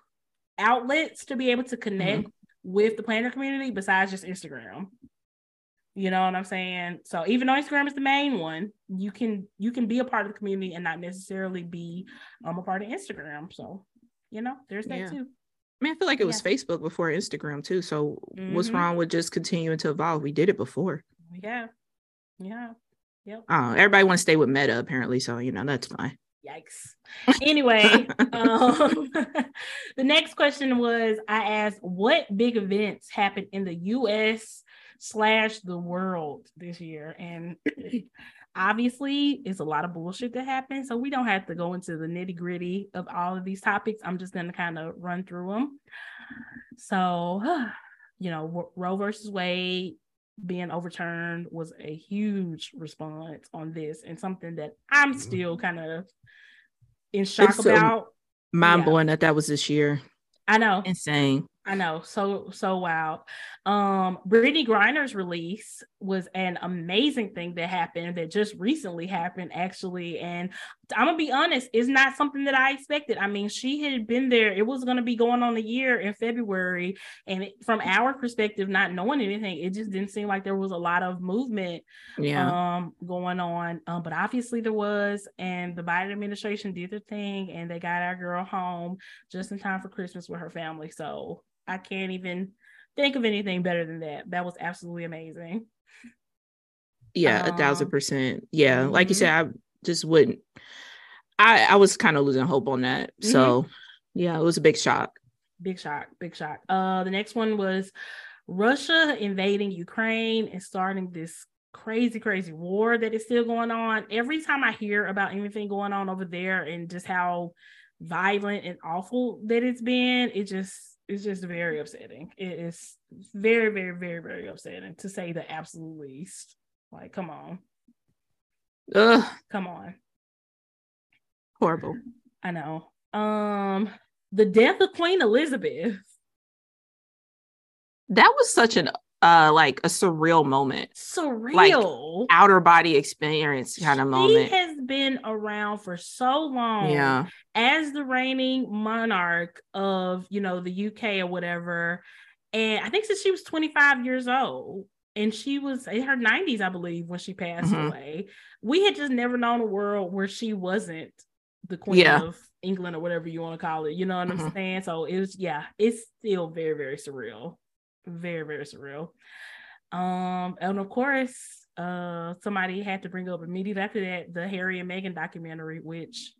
Speaker 1: outlets to be able to connect with the planner community besides just Instagram. You know what I'm saying? So even though Instagram is the main one, you can you can be a part of the community and not necessarily be um a part of Instagram. So you know, there's that
Speaker 2: Yeah.
Speaker 1: too.
Speaker 2: I mean, I feel like it was
Speaker 1: Yeah.
Speaker 2: Facebook before Instagram too. So what's
Speaker 1: Mhm.
Speaker 2: wrong with just continuing to evolve? We did it before.
Speaker 1: Yeah. Yeah. Yep.
Speaker 2: Oh, everybody wants to stay with Meta apparently, so you know that's fine.
Speaker 1: Yikes. Anyway, um, the next question was I asked what big events happened in the US slash the world this year. And obviously it's a lot of bullshit that happened. So we don't have to go into the nitty gritty of all of these topics. I'm just going to kind of run through them. So, you know, Roe versus Wade being overturned was a huge response on this and something that I'm mm-hmm. still kind of in shock
Speaker 2: It's,
Speaker 1: about.
Speaker 2: Mind
Speaker 1: Yeah.
Speaker 2: blowing that that was this year.
Speaker 1: I know.
Speaker 2: Insane.
Speaker 1: I know, so so wild. Um, Brittney Griner's release was an amazing thing that happened that just recently happened, actually. And I'm gonna be honest, it's not something that I expected. I mean, she had been there; it was gonna be going on a year in February, and it, from our perspective, not knowing anything, it just didn't seem like there was a lot of movement
Speaker 2: Yeah.
Speaker 1: um going on um but obviously there was and the biden administration did their thing and they got our girl home just in time for christmas with her family so i can't even think of anything better than that that was absolutely amazing
Speaker 2: yeah, a thousand
Speaker 1: um,
Speaker 2: percent. Yeah. Like you
Speaker 1: mhm.
Speaker 2: said, I just wouldn't I I was kind of losing hope on that.
Speaker 1: Mhm.
Speaker 2: So yeah, it was a big shock.
Speaker 1: big shock big shock uh the next one was russia invading ukraine and starting this crazy crazy war that is still going on every time i hear about anything going on over there and just how violent and awful that it's been it just it's just very upsetting. It is very very very very upsetting to say the absolute least. Like come on.
Speaker 2: Ugh,
Speaker 1: come on.
Speaker 2: Horrible.
Speaker 1: i know. Um the death of queen elizabeth.
Speaker 2: That was such an uh like a surreal moment.
Speaker 1: surreal like,
Speaker 2: Outer body experience kind of moment.
Speaker 1: She has been around for so long
Speaker 2: Yeah.
Speaker 1: as the reigning monarch of, you know, the UK or whatever. And I think since she was 25 years old, and she was in her 90s, I believe, when she passed
Speaker 2: Mhm.
Speaker 1: away. We had just never known a world where she wasn't the queen
Speaker 2: Yeah.
Speaker 1: of England or whatever you want to call it. You know what I'm
Speaker 2: Mhm.
Speaker 1: saying? So it was, yeah, it's still very, very surreal. Very, very surreal. Um, and of course, uh, somebody had to bring up immediately after that the Harry and Meghan documentary, which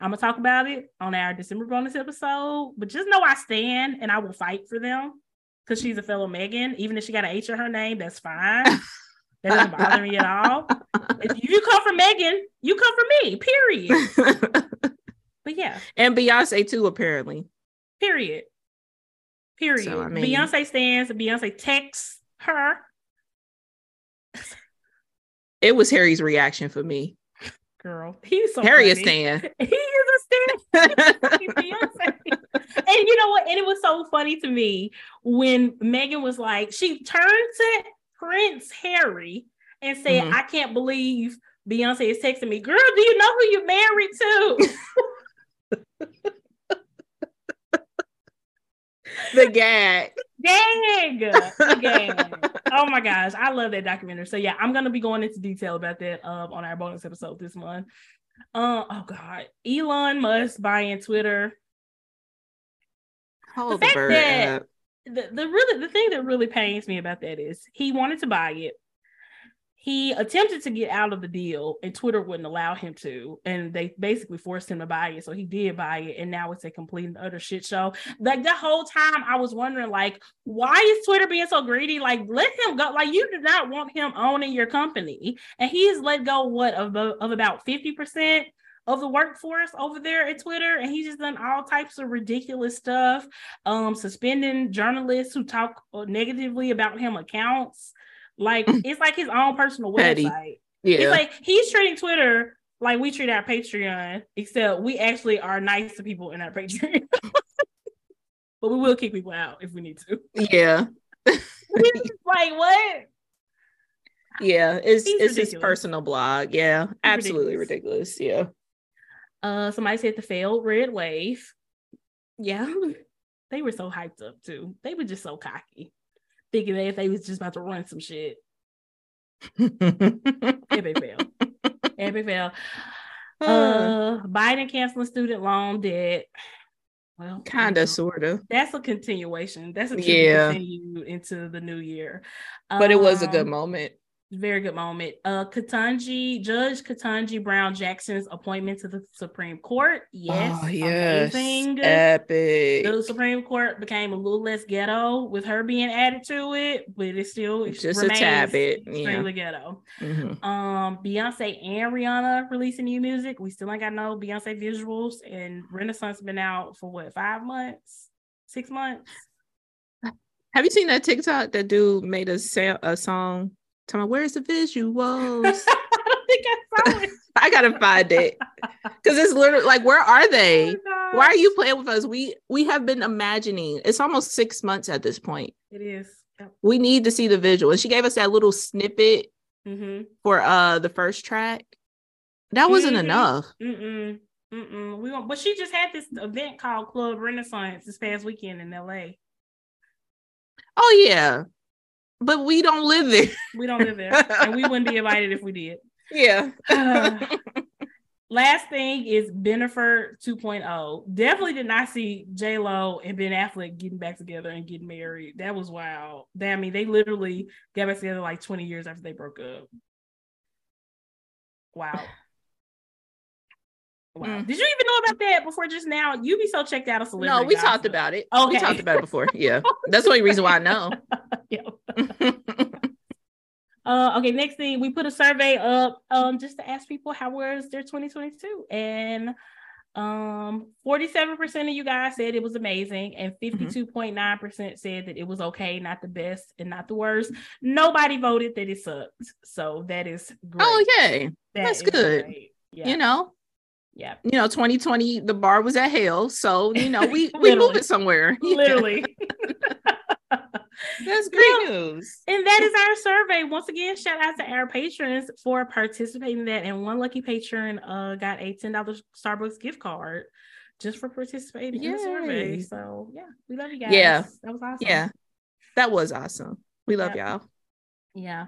Speaker 1: I'm gonna talk about it on our December bonus episode. But just know I stand and I will fight for them because she's a fellow Megan. Even if she got an H in her name, that's fine. That doesn't bother me at all. If you come for Megan, you come for me. Period. But yeah,
Speaker 2: and Beyonce too, apparently.
Speaker 1: period. Period.
Speaker 2: So, I mean-
Speaker 1: Beyonce stands. Beyonce texts her.
Speaker 2: It was Harry's reaction for me.
Speaker 1: Girl, he's so
Speaker 2: Harry is
Speaker 1: funny.
Speaker 2: staying.
Speaker 1: He is a stand. Beyonce. and you know what? And it was so funny to me when Meghan was like, she turned to Prince Harry and said,
Speaker 2: Mhm.
Speaker 1: I can't believe Beyonce is texting me. Girl, do you know who you're married to?
Speaker 2: the gag.
Speaker 1: Dang. The gang. Oh my gosh. I love that documentary. So yeah, I'm gonna be going into detail about that um on our bonus episode this month. Uh, oh god. Elon Musk buying Twitter.
Speaker 2: Hold
Speaker 1: fact
Speaker 2: the bird
Speaker 1: that-
Speaker 2: up.
Speaker 1: the, the really the thing that really pains me about that is he wanted to buy it. He attempted to get out of the deal and Twitter wouldn't allow him to. And they basically forced him to buy it. So he did buy it. And now it's a complete and utter shit show. Like the whole time I was wondering, like, why is Twitter being so greedy? Like, let him go. Like, you do not want him owning your company. And he has let go what of, of about 50% of the workforce over there at Twitter, and he's just done all types of ridiculous stuff, um, suspending journalists who talk uh, negatively about him accounts. Like it's like his own personal
Speaker 2: Petty.
Speaker 1: website.
Speaker 2: Yeah.
Speaker 1: It's like he's treating Twitter like we treat our Patreon, except we actually are nice to people in our Patreon. but we will kick people out if we need to.
Speaker 2: yeah.
Speaker 1: like what?
Speaker 2: Yeah. It's
Speaker 1: He's
Speaker 2: it's his personal blog. Yeah. Absolutely ridiculous. Yeah.
Speaker 1: Uh, somebody said the failed red wave. Yeah, they were so hyped up too. They were just so cocky, thinking that if they was just about to run some shit. Epic fail. Epic fail. Uh, Biden canceling student loan debt. Well,
Speaker 2: Kind of, sort of.
Speaker 1: That's a continuation. That's a
Speaker 2: Yeah.
Speaker 1: continue into the new year.
Speaker 2: But it was a good
Speaker 1: Um,
Speaker 2: moment.
Speaker 1: Very good moment. Uh Ketanji, Judge Ketanji Brown Jackson's appointment to the Supreme Court. Yes.
Speaker 2: oh, yes.
Speaker 1: Amazing.
Speaker 2: Epic.
Speaker 1: the Supreme Court became a little less ghetto with her being added to it, but it still
Speaker 2: Just a
Speaker 1: remains
Speaker 2: tad bit, yeah.
Speaker 1: extremely ghetto.
Speaker 2: Mhm.
Speaker 1: Um, Beyonce and Rihanna releasing new music. We still ain't got no Beyonce visuals, and Renaissance been out for what five months, six months.
Speaker 2: Have you seen that TikTok that dude made a, sa- a song? Tell me, where's the visuals?
Speaker 1: I don't think I saw it.
Speaker 2: I gotta find it because it's literally like, where are they?
Speaker 1: Oh,
Speaker 2: Why are you playing with us? We we have been imagining. It's almost six months at this point.
Speaker 1: It is. Yep.
Speaker 2: We need to see the visual. And she gave us that little snippet
Speaker 1: Mm-hmm.
Speaker 2: for uh the first track. That wasn't
Speaker 1: Mhm.
Speaker 2: enough.
Speaker 1: Mm-mm. Mm-mm. We won't, but she just had this event called Club Renaissance this past weekend in LA.
Speaker 2: Oh yeah, but we don't live there.
Speaker 1: We don't live there, and we wouldn't be invited if we did.
Speaker 2: Yeah.
Speaker 1: Last thing is Bennifer 2.0. Definitely did not see J Lo and Ben Affleck getting back together and getting married. That was wild. They, I mean, they literally got back together like 20 years after they broke up. Wow. Wow.
Speaker 2: Mm.
Speaker 1: Did you even know about that before just now? You be so checked out of celebrity.
Speaker 2: no, we
Speaker 1: gossip.
Speaker 2: talked about it.
Speaker 1: Okay.
Speaker 2: We talked about it before. Yeah. That's the only reason why I know.
Speaker 1: Yep. Uh, okay, next thing we put a survey up um just to ask people how was their 2022 and um 47% of you guys said it was amazing and
Speaker 2: Mm-hmm.
Speaker 1: 52.9% said that it was okay, not the best and not the worst. Nobody voted that it sucked. So that is great.
Speaker 2: oh yay.
Speaker 1: That
Speaker 2: that's good.
Speaker 1: Yeah.
Speaker 2: You know,
Speaker 1: yeah.
Speaker 2: you know, 2020, the bar was at hell. So, you know, we we moving somewhere.
Speaker 1: Literally.
Speaker 2: That's great
Speaker 1: Yeah.
Speaker 2: news.
Speaker 1: And that is our survey. Once again, shout out to our patrons for participating in that. And one lucky patron uh got a $10 Starbucks gift card just for participating in the survey. So yeah, we love you guys.
Speaker 2: Yeah.
Speaker 1: That was awesome.
Speaker 2: Yeah. That was awesome. We love
Speaker 1: Yep.
Speaker 2: y'all.
Speaker 1: Yeah.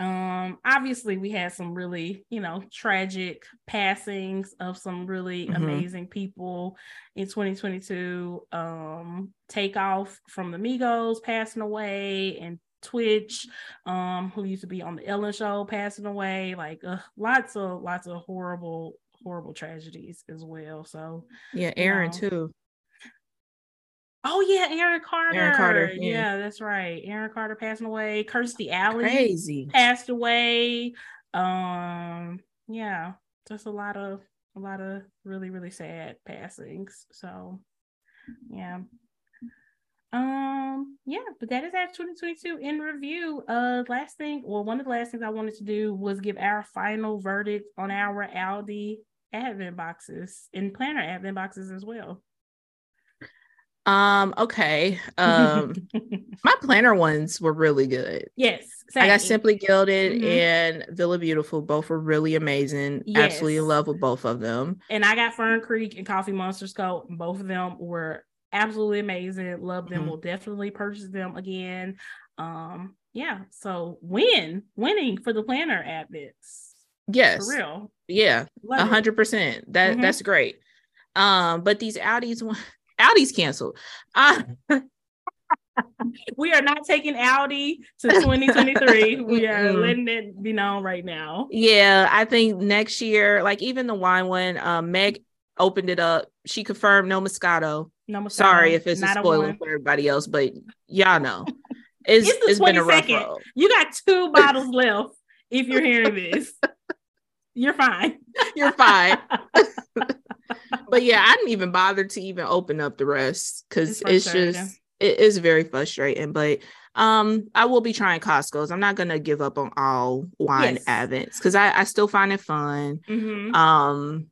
Speaker 1: Um, obviously we had some really, you know, tragic passings of some really
Speaker 2: Mhm.
Speaker 1: amazing people in 2022. Um, Takeoff from the Migos passing away and Twitch, um, who used to be on the Ellen show passing away, like uh, lots of lots of horrible, horrible tragedies as well. So
Speaker 2: Yeah, Aaron
Speaker 1: know.
Speaker 2: too.
Speaker 1: Oh yeah, Aaron Carter.
Speaker 2: Aaron Carter,
Speaker 1: yeah.
Speaker 2: yeah.
Speaker 1: that's right. Aaron Carter passing away, Kirstie Alley
Speaker 2: Crazy.
Speaker 1: passed away. Um, yeah, just a lot of a lot of really really sad passings. So, yeah. Um, yeah, but that is our 2022 in review. Uh, last thing, well, one of the last things I wanted to do was give our final verdict on our Aldi advent boxes and planner advent boxes as well.
Speaker 2: Um, okay. Um, my planner ones were really good.
Speaker 1: yes,
Speaker 2: I got. Simply Gilded
Speaker 1: Mhm.
Speaker 2: and Villa Beautiful. Both were really amazing. Absolutely in love with both of them.
Speaker 1: and I got Fern Creek and Coffee Monsters coat. and Both of them were absolutely amazing. Love them.
Speaker 2: Mhm.
Speaker 1: Will definitely purchase them again. Um, yeah. So win, winning for the planner admits.
Speaker 2: Yes.
Speaker 1: For real.
Speaker 2: Yeah. A hundred percent. That
Speaker 1: Mhm.
Speaker 2: that's great. Um, but these Aldis one- Aldi's canceled. Uh,
Speaker 1: We are not taking Audi to 2023. we are letting it be known right now.
Speaker 2: yeah, I think next year, like even the wine one, um, Meg opened it up. She confirmed no Moscato.
Speaker 1: No more
Speaker 2: Sorry if it's a
Speaker 1: not
Speaker 2: spoiler
Speaker 1: one.
Speaker 2: for everybody else, but y'all know. It's,
Speaker 1: It's
Speaker 2: it's been a rough road.
Speaker 1: You got two bottles left. If you're hearing this, you're fine.
Speaker 2: You're fine. But yeah, I didn't even bother to even open up the rest because
Speaker 1: It's
Speaker 2: it's, just it is very frustrating. But um, I will be trying Costco's. I'm not gonna give up on all wine
Speaker 1: Yes.
Speaker 2: because I I still find it fun.
Speaker 1: Mhm.
Speaker 2: Um,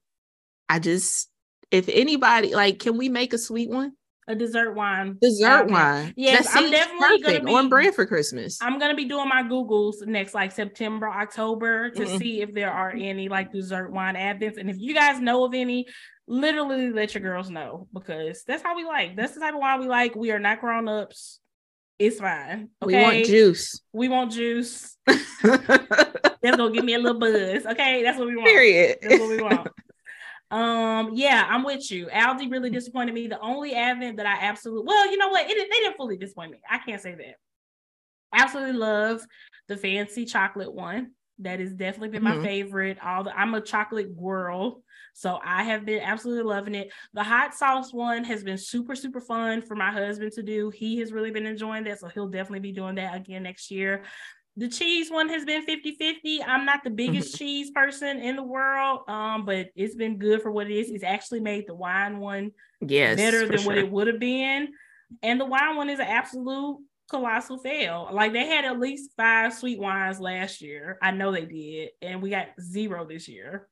Speaker 2: I just if anybody like, can we make a sweet one?
Speaker 1: A dessert wine.
Speaker 2: Dessert
Speaker 1: advent.
Speaker 2: wine.
Speaker 1: Yes,
Speaker 2: That
Speaker 1: I'm definitely gonna
Speaker 2: perfect. on brand for Christmas.
Speaker 1: I'm gonna be doing my Googles next like September, October to
Speaker 2: Mm-mm.
Speaker 1: see if there are any like dessert wine advents. And if you guys know of any, literally let your girls know because that's how we like. That's the type of wine we like. We are not grown ups. It's fine.
Speaker 2: We want juice.
Speaker 1: We want juice. That's gonna give me a little buzz. Okay, that's what we want.
Speaker 2: Period.
Speaker 1: That's what we want. Um, yeah, I'm with you. Aldi really disappointed me. The only advent that I absolutely well, you know what? It, they didn't fully disappoint me. I can't say that. Absolutely love the fancy chocolate one. That has definitely been mm-hmm. my favorite. All the I'm a chocolate girl, so I have been absolutely loving it. The hot sauce one has been super super fun for my husband to do. He has really been enjoying that, so he'll definitely be doing that again next year. The cheese one has been 50-50. I'm not the biggest mm-hmm. cheese person in the world, um, but it's been good for what it is. It's actually made the wine one
Speaker 2: yes,
Speaker 1: better than
Speaker 2: sure.
Speaker 1: what it would have been. And the wine one is an absolute colossal fail. Like they had at least five sweet wines last year. I know they did, and we got zero this year.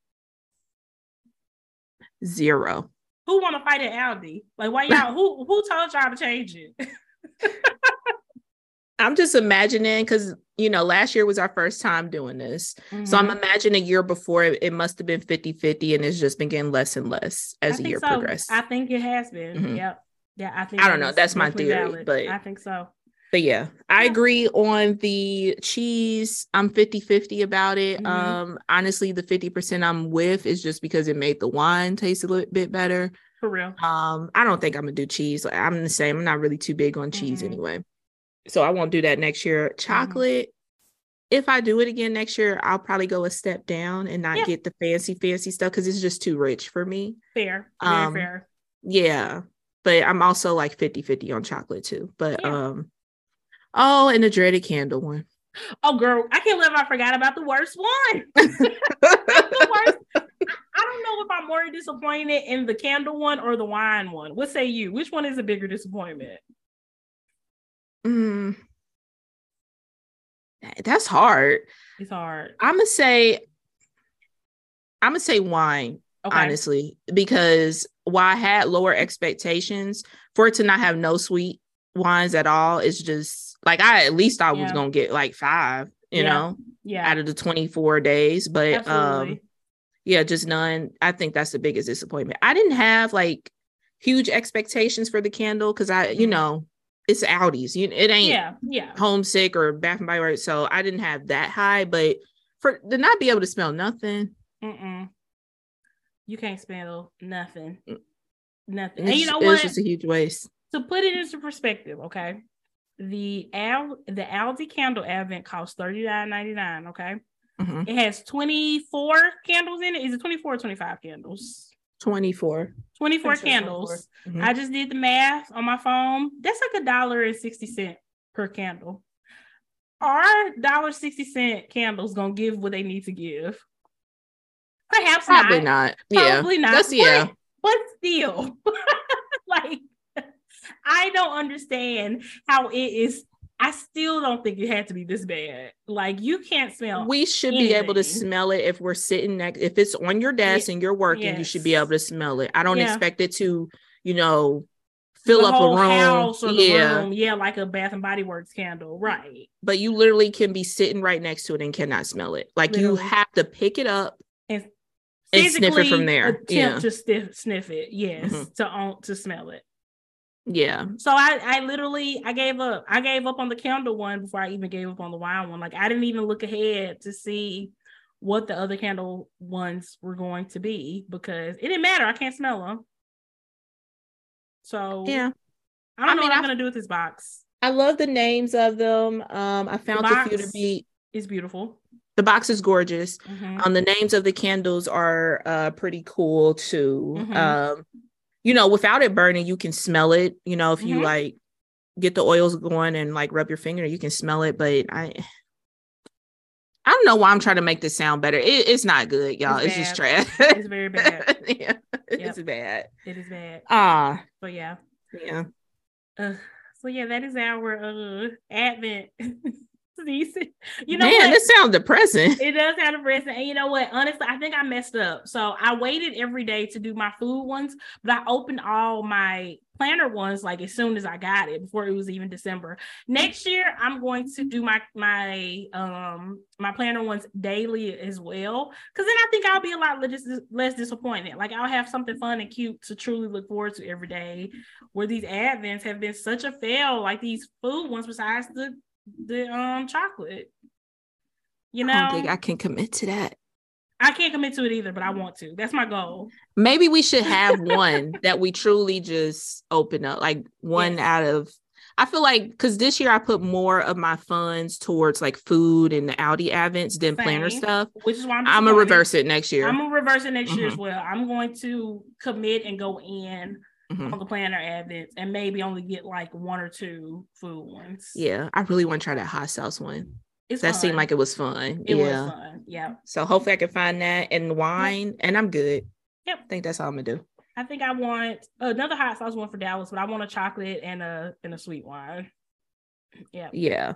Speaker 2: Zero.
Speaker 1: Who want to fight at Aldi? Like why y'all? who who told y'all to change it?
Speaker 2: I'm just imagining because you know last year was our first time doing this, mm-hmm. so I'm mm-hmm. imagining a year before it, it must have been 50 50 and it's just been getting less and less as the year
Speaker 1: so.
Speaker 2: progressed.
Speaker 1: I think it has been. Mm-hmm. Yep. Yeah, I think
Speaker 2: I don't know. That's my theory, valid. but
Speaker 1: I think so.
Speaker 2: But yeah, I agree on the cheese. I'm 50 50 about it. Mm-hmm. Um, honestly, the 50% I'm with is just because it made the wine taste a little bit better.
Speaker 1: For real.
Speaker 2: Um, I don't think I'm gonna do cheese. I'm the same. I'm not really too big on cheese mm-hmm. anyway. So I won't do that next year. Mm-hmm. Chocolate, mm-hmm. if I do it again next year, I'll probably go a step down and not yeah. get the fancy, fancy stuff because it's just too rich for me.
Speaker 1: Fair. Very um, fair.
Speaker 2: Yeah. But I'm also like 50 50 on chocolate too. But yeah. um Oh, and the dreaded candle one.
Speaker 1: Oh, girl, I can't believe I forgot about the worst one. the worst. I don't know if I'm more disappointed in the candle one or the wine one. What say you? Which one is a bigger disappointment?
Speaker 2: Mm, that's hard.
Speaker 1: It's hard.
Speaker 2: I'm gonna say. I'm gonna say wine. Okay. Honestly, because while I had lower expectations for it to not have no sweet wines at all, it's just like I at least I yeah. was gonna get like five, you
Speaker 1: yeah.
Speaker 2: know,
Speaker 1: yeah,
Speaker 2: out of the 24 days. But Absolutely. um yeah, just none. I think that's the biggest disappointment. I didn't have like huge expectations for the candle because I, you mm-hmm. know, it's Aldi's. You it ain't
Speaker 1: yeah, yeah.
Speaker 2: homesick or Bath and Body Works. So I didn't have that high, but for to not be able to smell nothing.
Speaker 1: Mm-mm. You can't smell nothing.
Speaker 2: Mm.
Speaker 1: Nothing. and you know what?
Speaker 2: It's just a huge waste.
Speaker 1: To put it into perspective, okay the Al the Aldi candle advent costs $39.99. Okay. Mm-hmm. It has 24 candles in it. Is it 24 or 25 candles?
Speaker 2: 24.
Speaker 1: 24 candles. Mm-hmm. I just did the math on my phone. That's like a dollar and 60 cent per candle. Our dollar 60 cent candles gonna give what they need to give? Perhaps
Speaker 2: probably not.
Speaker 1: not. Probably
Speaker 2: yeah.
Speaker 1: not.
Speaker 2: That's, yeah.
Speaker 1: But, but still, like I don't understand how it is. I still don't think it had to be this bad. Like you can't smell.
Speaker 2: We should anything. be able to smell it if we're sitting next. If it's on your desk and you're working, yes. you should be able to smell it. I don't yeah. expect it to, you know, fill the up a room.
Speaker 1: yeah, room. yeah, like a Bath and Body Works candle, right?
Speaker 2: But you literally can be sitting right next to it and cannot smell it. Like literally. you have to pick it up and, and sniff it from there.
Speaker 1: Attempt yeah. to sniff, sniff it, yes, mm-hmm. to to smell it.
Speaker 2: Yeah.
Speaker 1: So I I literally I gave up. I gave up on the candle one before I even gave up on the wine one. Like I didn't even look ahead to see what the other candle ones were going to be because it didn't matter. I can't smell them. So
Speaker 2: yeah.
Speaker 1: I don't I know mean, what I'm I, gonna do with this box.
Speaker 2: I love the names of them. Um I found a few to be
Speaker 1: is beautiful.
Speaker 2: The box is gorgeous. Mm-hmm. Um the names of the candles are uh pretty cool too. Mm-hmm. Um you know, without it burning, you can smell it. You know, if you mm-hmm. like get the oils going and like rub your finger, you can smell it. But I, I don't know why I'm trying to make this sound better. It, it's not good, y'all. It's, it's just trash.
Speaker 1: it's very bad.
Speaker 2: yeah, it's yep. bad.
Speaker 1: It is bad.
Speaker 2: Ah, uh,
Speaker 1: but yeah,
Speaker 2: yeah.
Speaker 1: Uh, so yeah, that is our uh advent you know,
Speaker 2: man, this sounds depressing.
Speaker 1: It does sound depressing, and you know what? Honestly, I think I messed up. So I waited every day to do my food ones, but I opened all my planner ones like as soon as I got it before it was even December. Next year, I'm going to do my my um my planner ones daily as well, because then I think I'll be a lot less, less disappointed. Like I'll have something fun and cute to truly look forward to every day. Where these advents have been such a fail, like these food ones, besides the the um chocolate. You know, I
Speaker 2: don't think I can commit to that.
Speaker 1: I can't commit to it either, but I want to. That's my goal.
Speaker 2: Maybe we should have one that we truly just open up, like one yes. out of. I feel like because this year I put more of my funds towards like food and the Aldi Advents than Same. planner stuff.
Speaker 1: Which is why I'm,
Speaker 2: I'm gonna reverse it next year.
Speaker 1: I'm gonna reverse it next mm-hmm. year as mm-hmm. well. I'm going to commit and go in mm-hmm. on the planner Advents and maybe only get like one or two food ones.
Speaker 2: Yeah, I really want to try that hot sauce one. It's that fun. seemed like it was fun.
Speaker 1: It yeah. was fun. Yeah.
Speaker 2: So hopefully I can find that and wine, yep. and I'm good.
Speaker 1: Yep.
Speaker 2: I think that's all I'm gonna do.
Speaker 1: I think I want another hot sauce one for Dallas, but I want a chocolate and a and a sweet wine. Yeah.
Speaker 2: Yeah.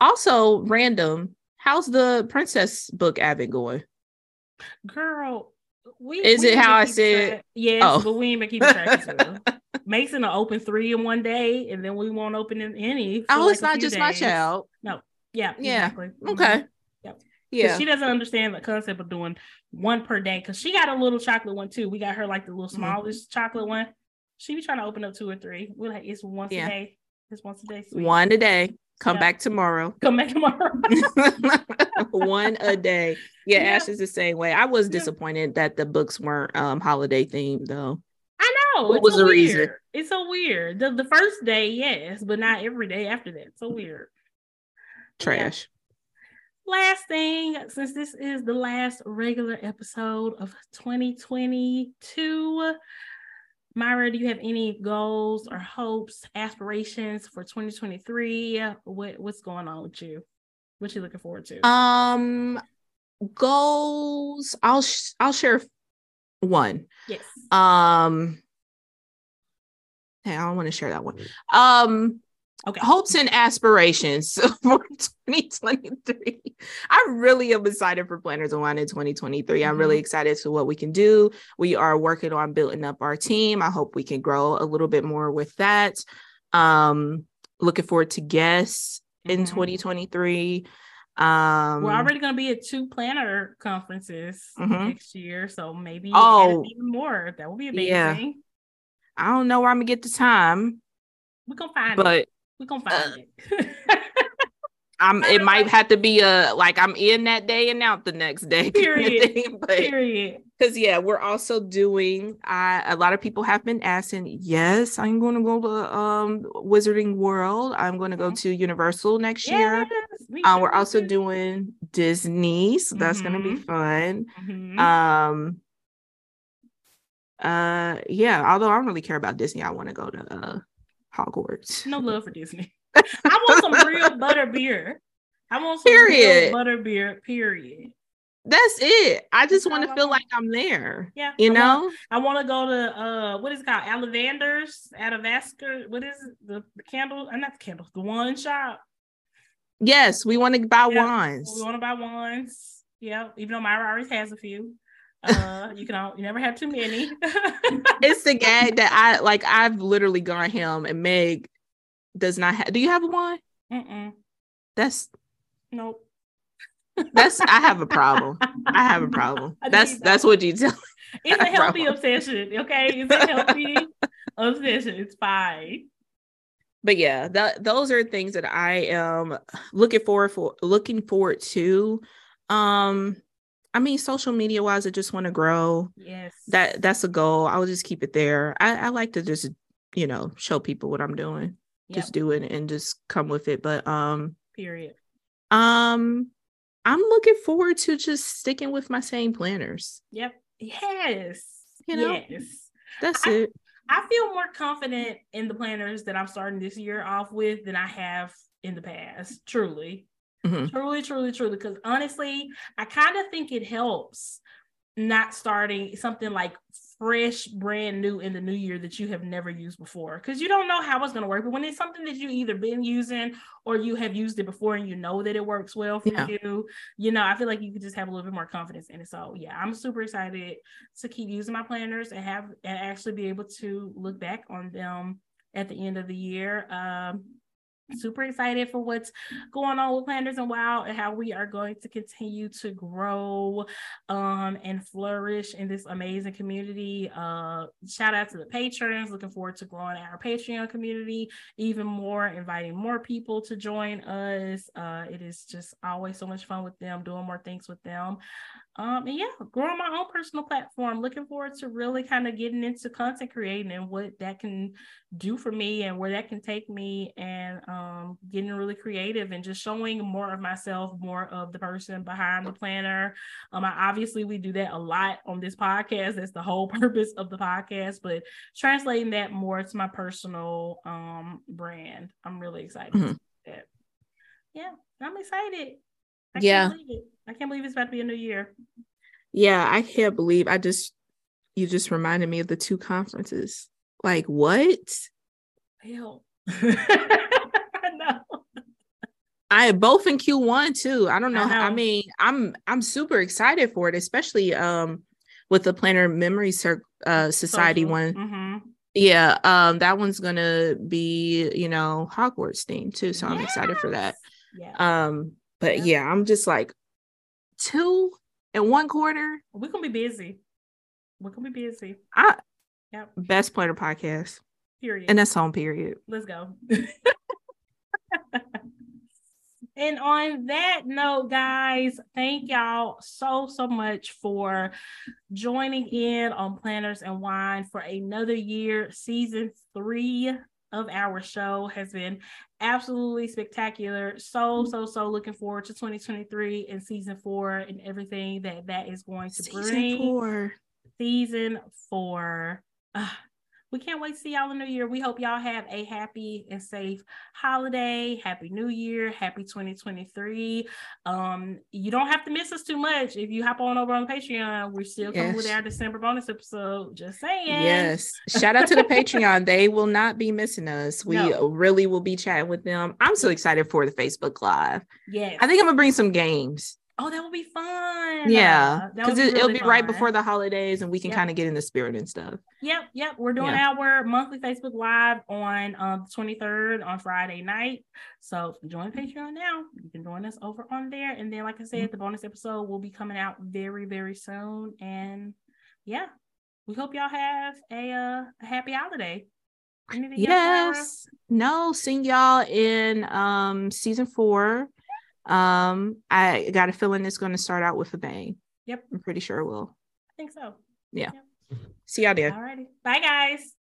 Speaker 2: Also, random. How's the princess book advent going?
Speaker 1: Girl, we
Speaker 2: is
Speaker 1: we
Speaker 2: it how I said?
Speaker 1: Yes, oh. but we ain't been keeping track of Mason will open three in one day, and then we won't open in any.
Speaker 2: Oh, like it's not just days. my child.
Speaker 1: No, yeah,
Speaker 2: yeah, exactly. Mm-hmm. okay,
Speaker 1: yep. yeah. She doesn't understand the concept of doing one per day because she got a little chocolate one too. We got her like the little mm-hmm. smallest mm-hmm. chocolate one. She be trying to open up two or three. We're like, it's once yeah. a day. It's once a day. Sweet.
Speaker 2: One a day. Come back tomorrow.
Speaker 1: Come back tomorrow.
Speaker 2: One a day. Yeah, yeah, Ash is the same way. I was disappointed that the books weren't um holiday themed though.
Speaker 1: I know.
Speaker 2: What was so the weird. reason?
Speaker 1: It's so weird. The, the first day, yes, but not every day after that. So weird.
Speaker 2: Trash.
Speaker 1: Yeah. Last thing, since this is the last regular episode of 2022, Myra, do you have any goals or hopes, aspirations for 2023? What what's going on with you? What you looking forward to?
Speaker 2: Um, goals. I'll sh- I'll share one.
Speaker 1: Yes.
Speaker 2: Um. Hey, I don't want to share that one. Um. Okay. Hopes and aspirations for 2023. I really am excited for Planners and Wine in 2023. Mm-hmm. I'm really mm-hmm. excited to what we can do. We are working on building up our team. I hope we can grow a little bit more with that. Um, looking forward to guests mm-hmm. in 2023. Um,
Speaker 1: we're already going to be at two planner conferences mm-hmm. next year, so maybe oh even more. That would be amazing. Yeah.
Speaker 2: I don't know where I'm gonna get the time.
Speaker 1: We're gonna find
Speaker 2: but,
Speaker 1: it. We're gonna find uh, it.
Speaker 2: I'm it might have to be a like I'm in that day and out the next day.
Speaker 1: Period. Thing, but, Period.
Speaker 2: Because yeah, we're also doing I a lot of people have been asking, yes, I'm gonna go to um Wizarding World. I'm gonna go mm-hmm. to Universal next yes, year. Uh, we're also doing Disney, so that's mm-hmm. gonna be mm-hmm. fun. Mm-hmm. Um uh yeah, although I don't really care about Disney, I want to go to uh Hogwarts.
Speaker 1: No love for Disney. I want some real butter beer. I want some period. real butter beer. Period.
Speaker 2: That's it. I just want to feel like I'm there.
Speaker 1: Yeah.
Speaker 2: You
Speaker 1: I
Speaker 2: know?
Speaker 1: Want, I want to go to uh what is it called? Ollivander's Atavasca. What is it? The, the candle, uh, not the candle, the wine shop.
Speaker 2: Yes, we want to buy
Speaker 1: yeah,
Speaker 2: wands.
Speaker 1: We want to buy wands. Yeah, even though Myra always has a few. Uh, you can all, you never have too many.
Speaker 2: it's the gag that I like. I've literally gone him and Meg does not have. Do you have one?
Speaker 1: Mm-mm.
Speaker 2: That's
Speaker 1: nope.
Speaker 2: That's I have a problem. I have a problem. That's that's what you tell. Me.
Speaker 1: It's a healthy problem. obsession. Okay, it's a healthy obsession. It's fine.
Speaker 2: But yeah, that those are things that I am looking forward for looking forward to. Um, I mean, social media wise, I just want to grow.
Speaker 1: Yes,
Speaker 2: that that's a goal. I'll just keep it there. I, I like to just you know show people what I'm doing. Yep. just do it and just come with it. But um
Speaker 1: period.
Speaker 2: um i'm looking forward to just sticking with my same planners.
Speaker 1: Yep. Yes. You know? Yes.
Speaker 2: That's
Speaker 1: I,
Speaker 2: it.
Speaker 1: I feel more confident in the planners that i'm starting this year off with than i have in the past truly mm-hmm. truly truly truly because honestly i kind of think it helps not starting something like fresh, brand new in the new year that you have never used before because you don't know how it's going to work. But when it's something that you either been using or you have used it before and you know that it works well for yeah. you, you know, I feel like you could just have a little bit more confidence in it. So yeah, I'm super excited to keep using my planners and have and actually be able to look back on them at the end of the year. Um, super excited for what's going on with Planners and Wine and how we are going to continue to grow um, and flourish in this amazing community. Uh, shout out to the patrons. Looking forward to growing our Patreon community even more, inviting more people to join us. Uh, it is just always so much fun with them, doing more things with them. Um, and yeah, growing my own personal platform. Looking forward to really kind of getting into content creating and what that can do for me and where that can take me, and um, getting really creative and just showing more of myself, more of the person behind the planner. Um, I, obviously we do that a lot on this podcast. That's the whole purpose of the podcast, but translating that more to my personal um brand. I'm really excited. Mm-hmm. Yeah, I'm excited. I
Speaker 2: yeah.
Speaker 1: I can't believe it's about to be a new year.
Speaker 2: Yeah, I can't believe I just you just reminded me of the two conferences. Like what?
Speaker 1: Hell.
Speaker 2: no. I both in Q1 too. I don't know. I, know. I, mean, I'm I'm super excited for it, especially um with the Planner Memory Cir- uh, Society Social. one. Mm-hmm. Yeah, um, that one's gonna be you know Hogwarts themed too, so yes. I'm excited for that. Yeah. Um, but yeah. yeah, I'm just like two and one quarter.
Speaker 1: We're gonna be busy. We're gonna be busy.
Speaker 2: I yep. best planner podcast.
Speaker 1: Period.
Speaker 2: And that's home period.
Speaker 1: Let's go. and on that note, guys, thank y'all so so much for joining in on Planners and Wine for another year, season three of our show has been absolutely spectacular. So, mm-hmm. so, so looking forward to 2023 and season four and everything that that is going to season bring.
Speaker 2: Four.
Speaker 1: Season four. We can't wait to see y'all in the new year. We hope y'all have a happy and safe holiday. Happy New Year. Happy 2023. Um, you don't have to miss us too much. If you hop on over on Patreon, we're still yes. coming with our December bonus episode. Just saying.
Speaker 2: Yes. Shout out to the Patreon. They will not be missing us. We no. really will be chatting with them. I'm so excited for the Facebook Live.
Speaker 1: Yes.
Speaker 2: I think I'm gonna bring some games.
Speaker 1: Oh, that will be fun.
Speaker 2: Yeah, because it, will be right before the holidays, and we can yep. kind of get in the spirit and stuff.
Speaker 1: Yep, yep. We're doing yeah. our monthly Facebook Live on um, the 23rd on Friday night. So join Patreon now. You can join us over on there, and then, like I said, mm-hmm. the bonus episode will be coming out very, very soon. And yeah, we hope y'all have a, uh, a happy holiday.
Speaker 2: Anything yes. No, seeing y'all in um season four um, I got a feeling it's going to start out with a bang.
Speaker 1: Yep.
Speaker 2: I'm pretty sure it will.
Speaker 1: I think so.
Speaker 2: Yeah. Yep. See y'all there.
Speaker 1: Alrighty. Bye, guys.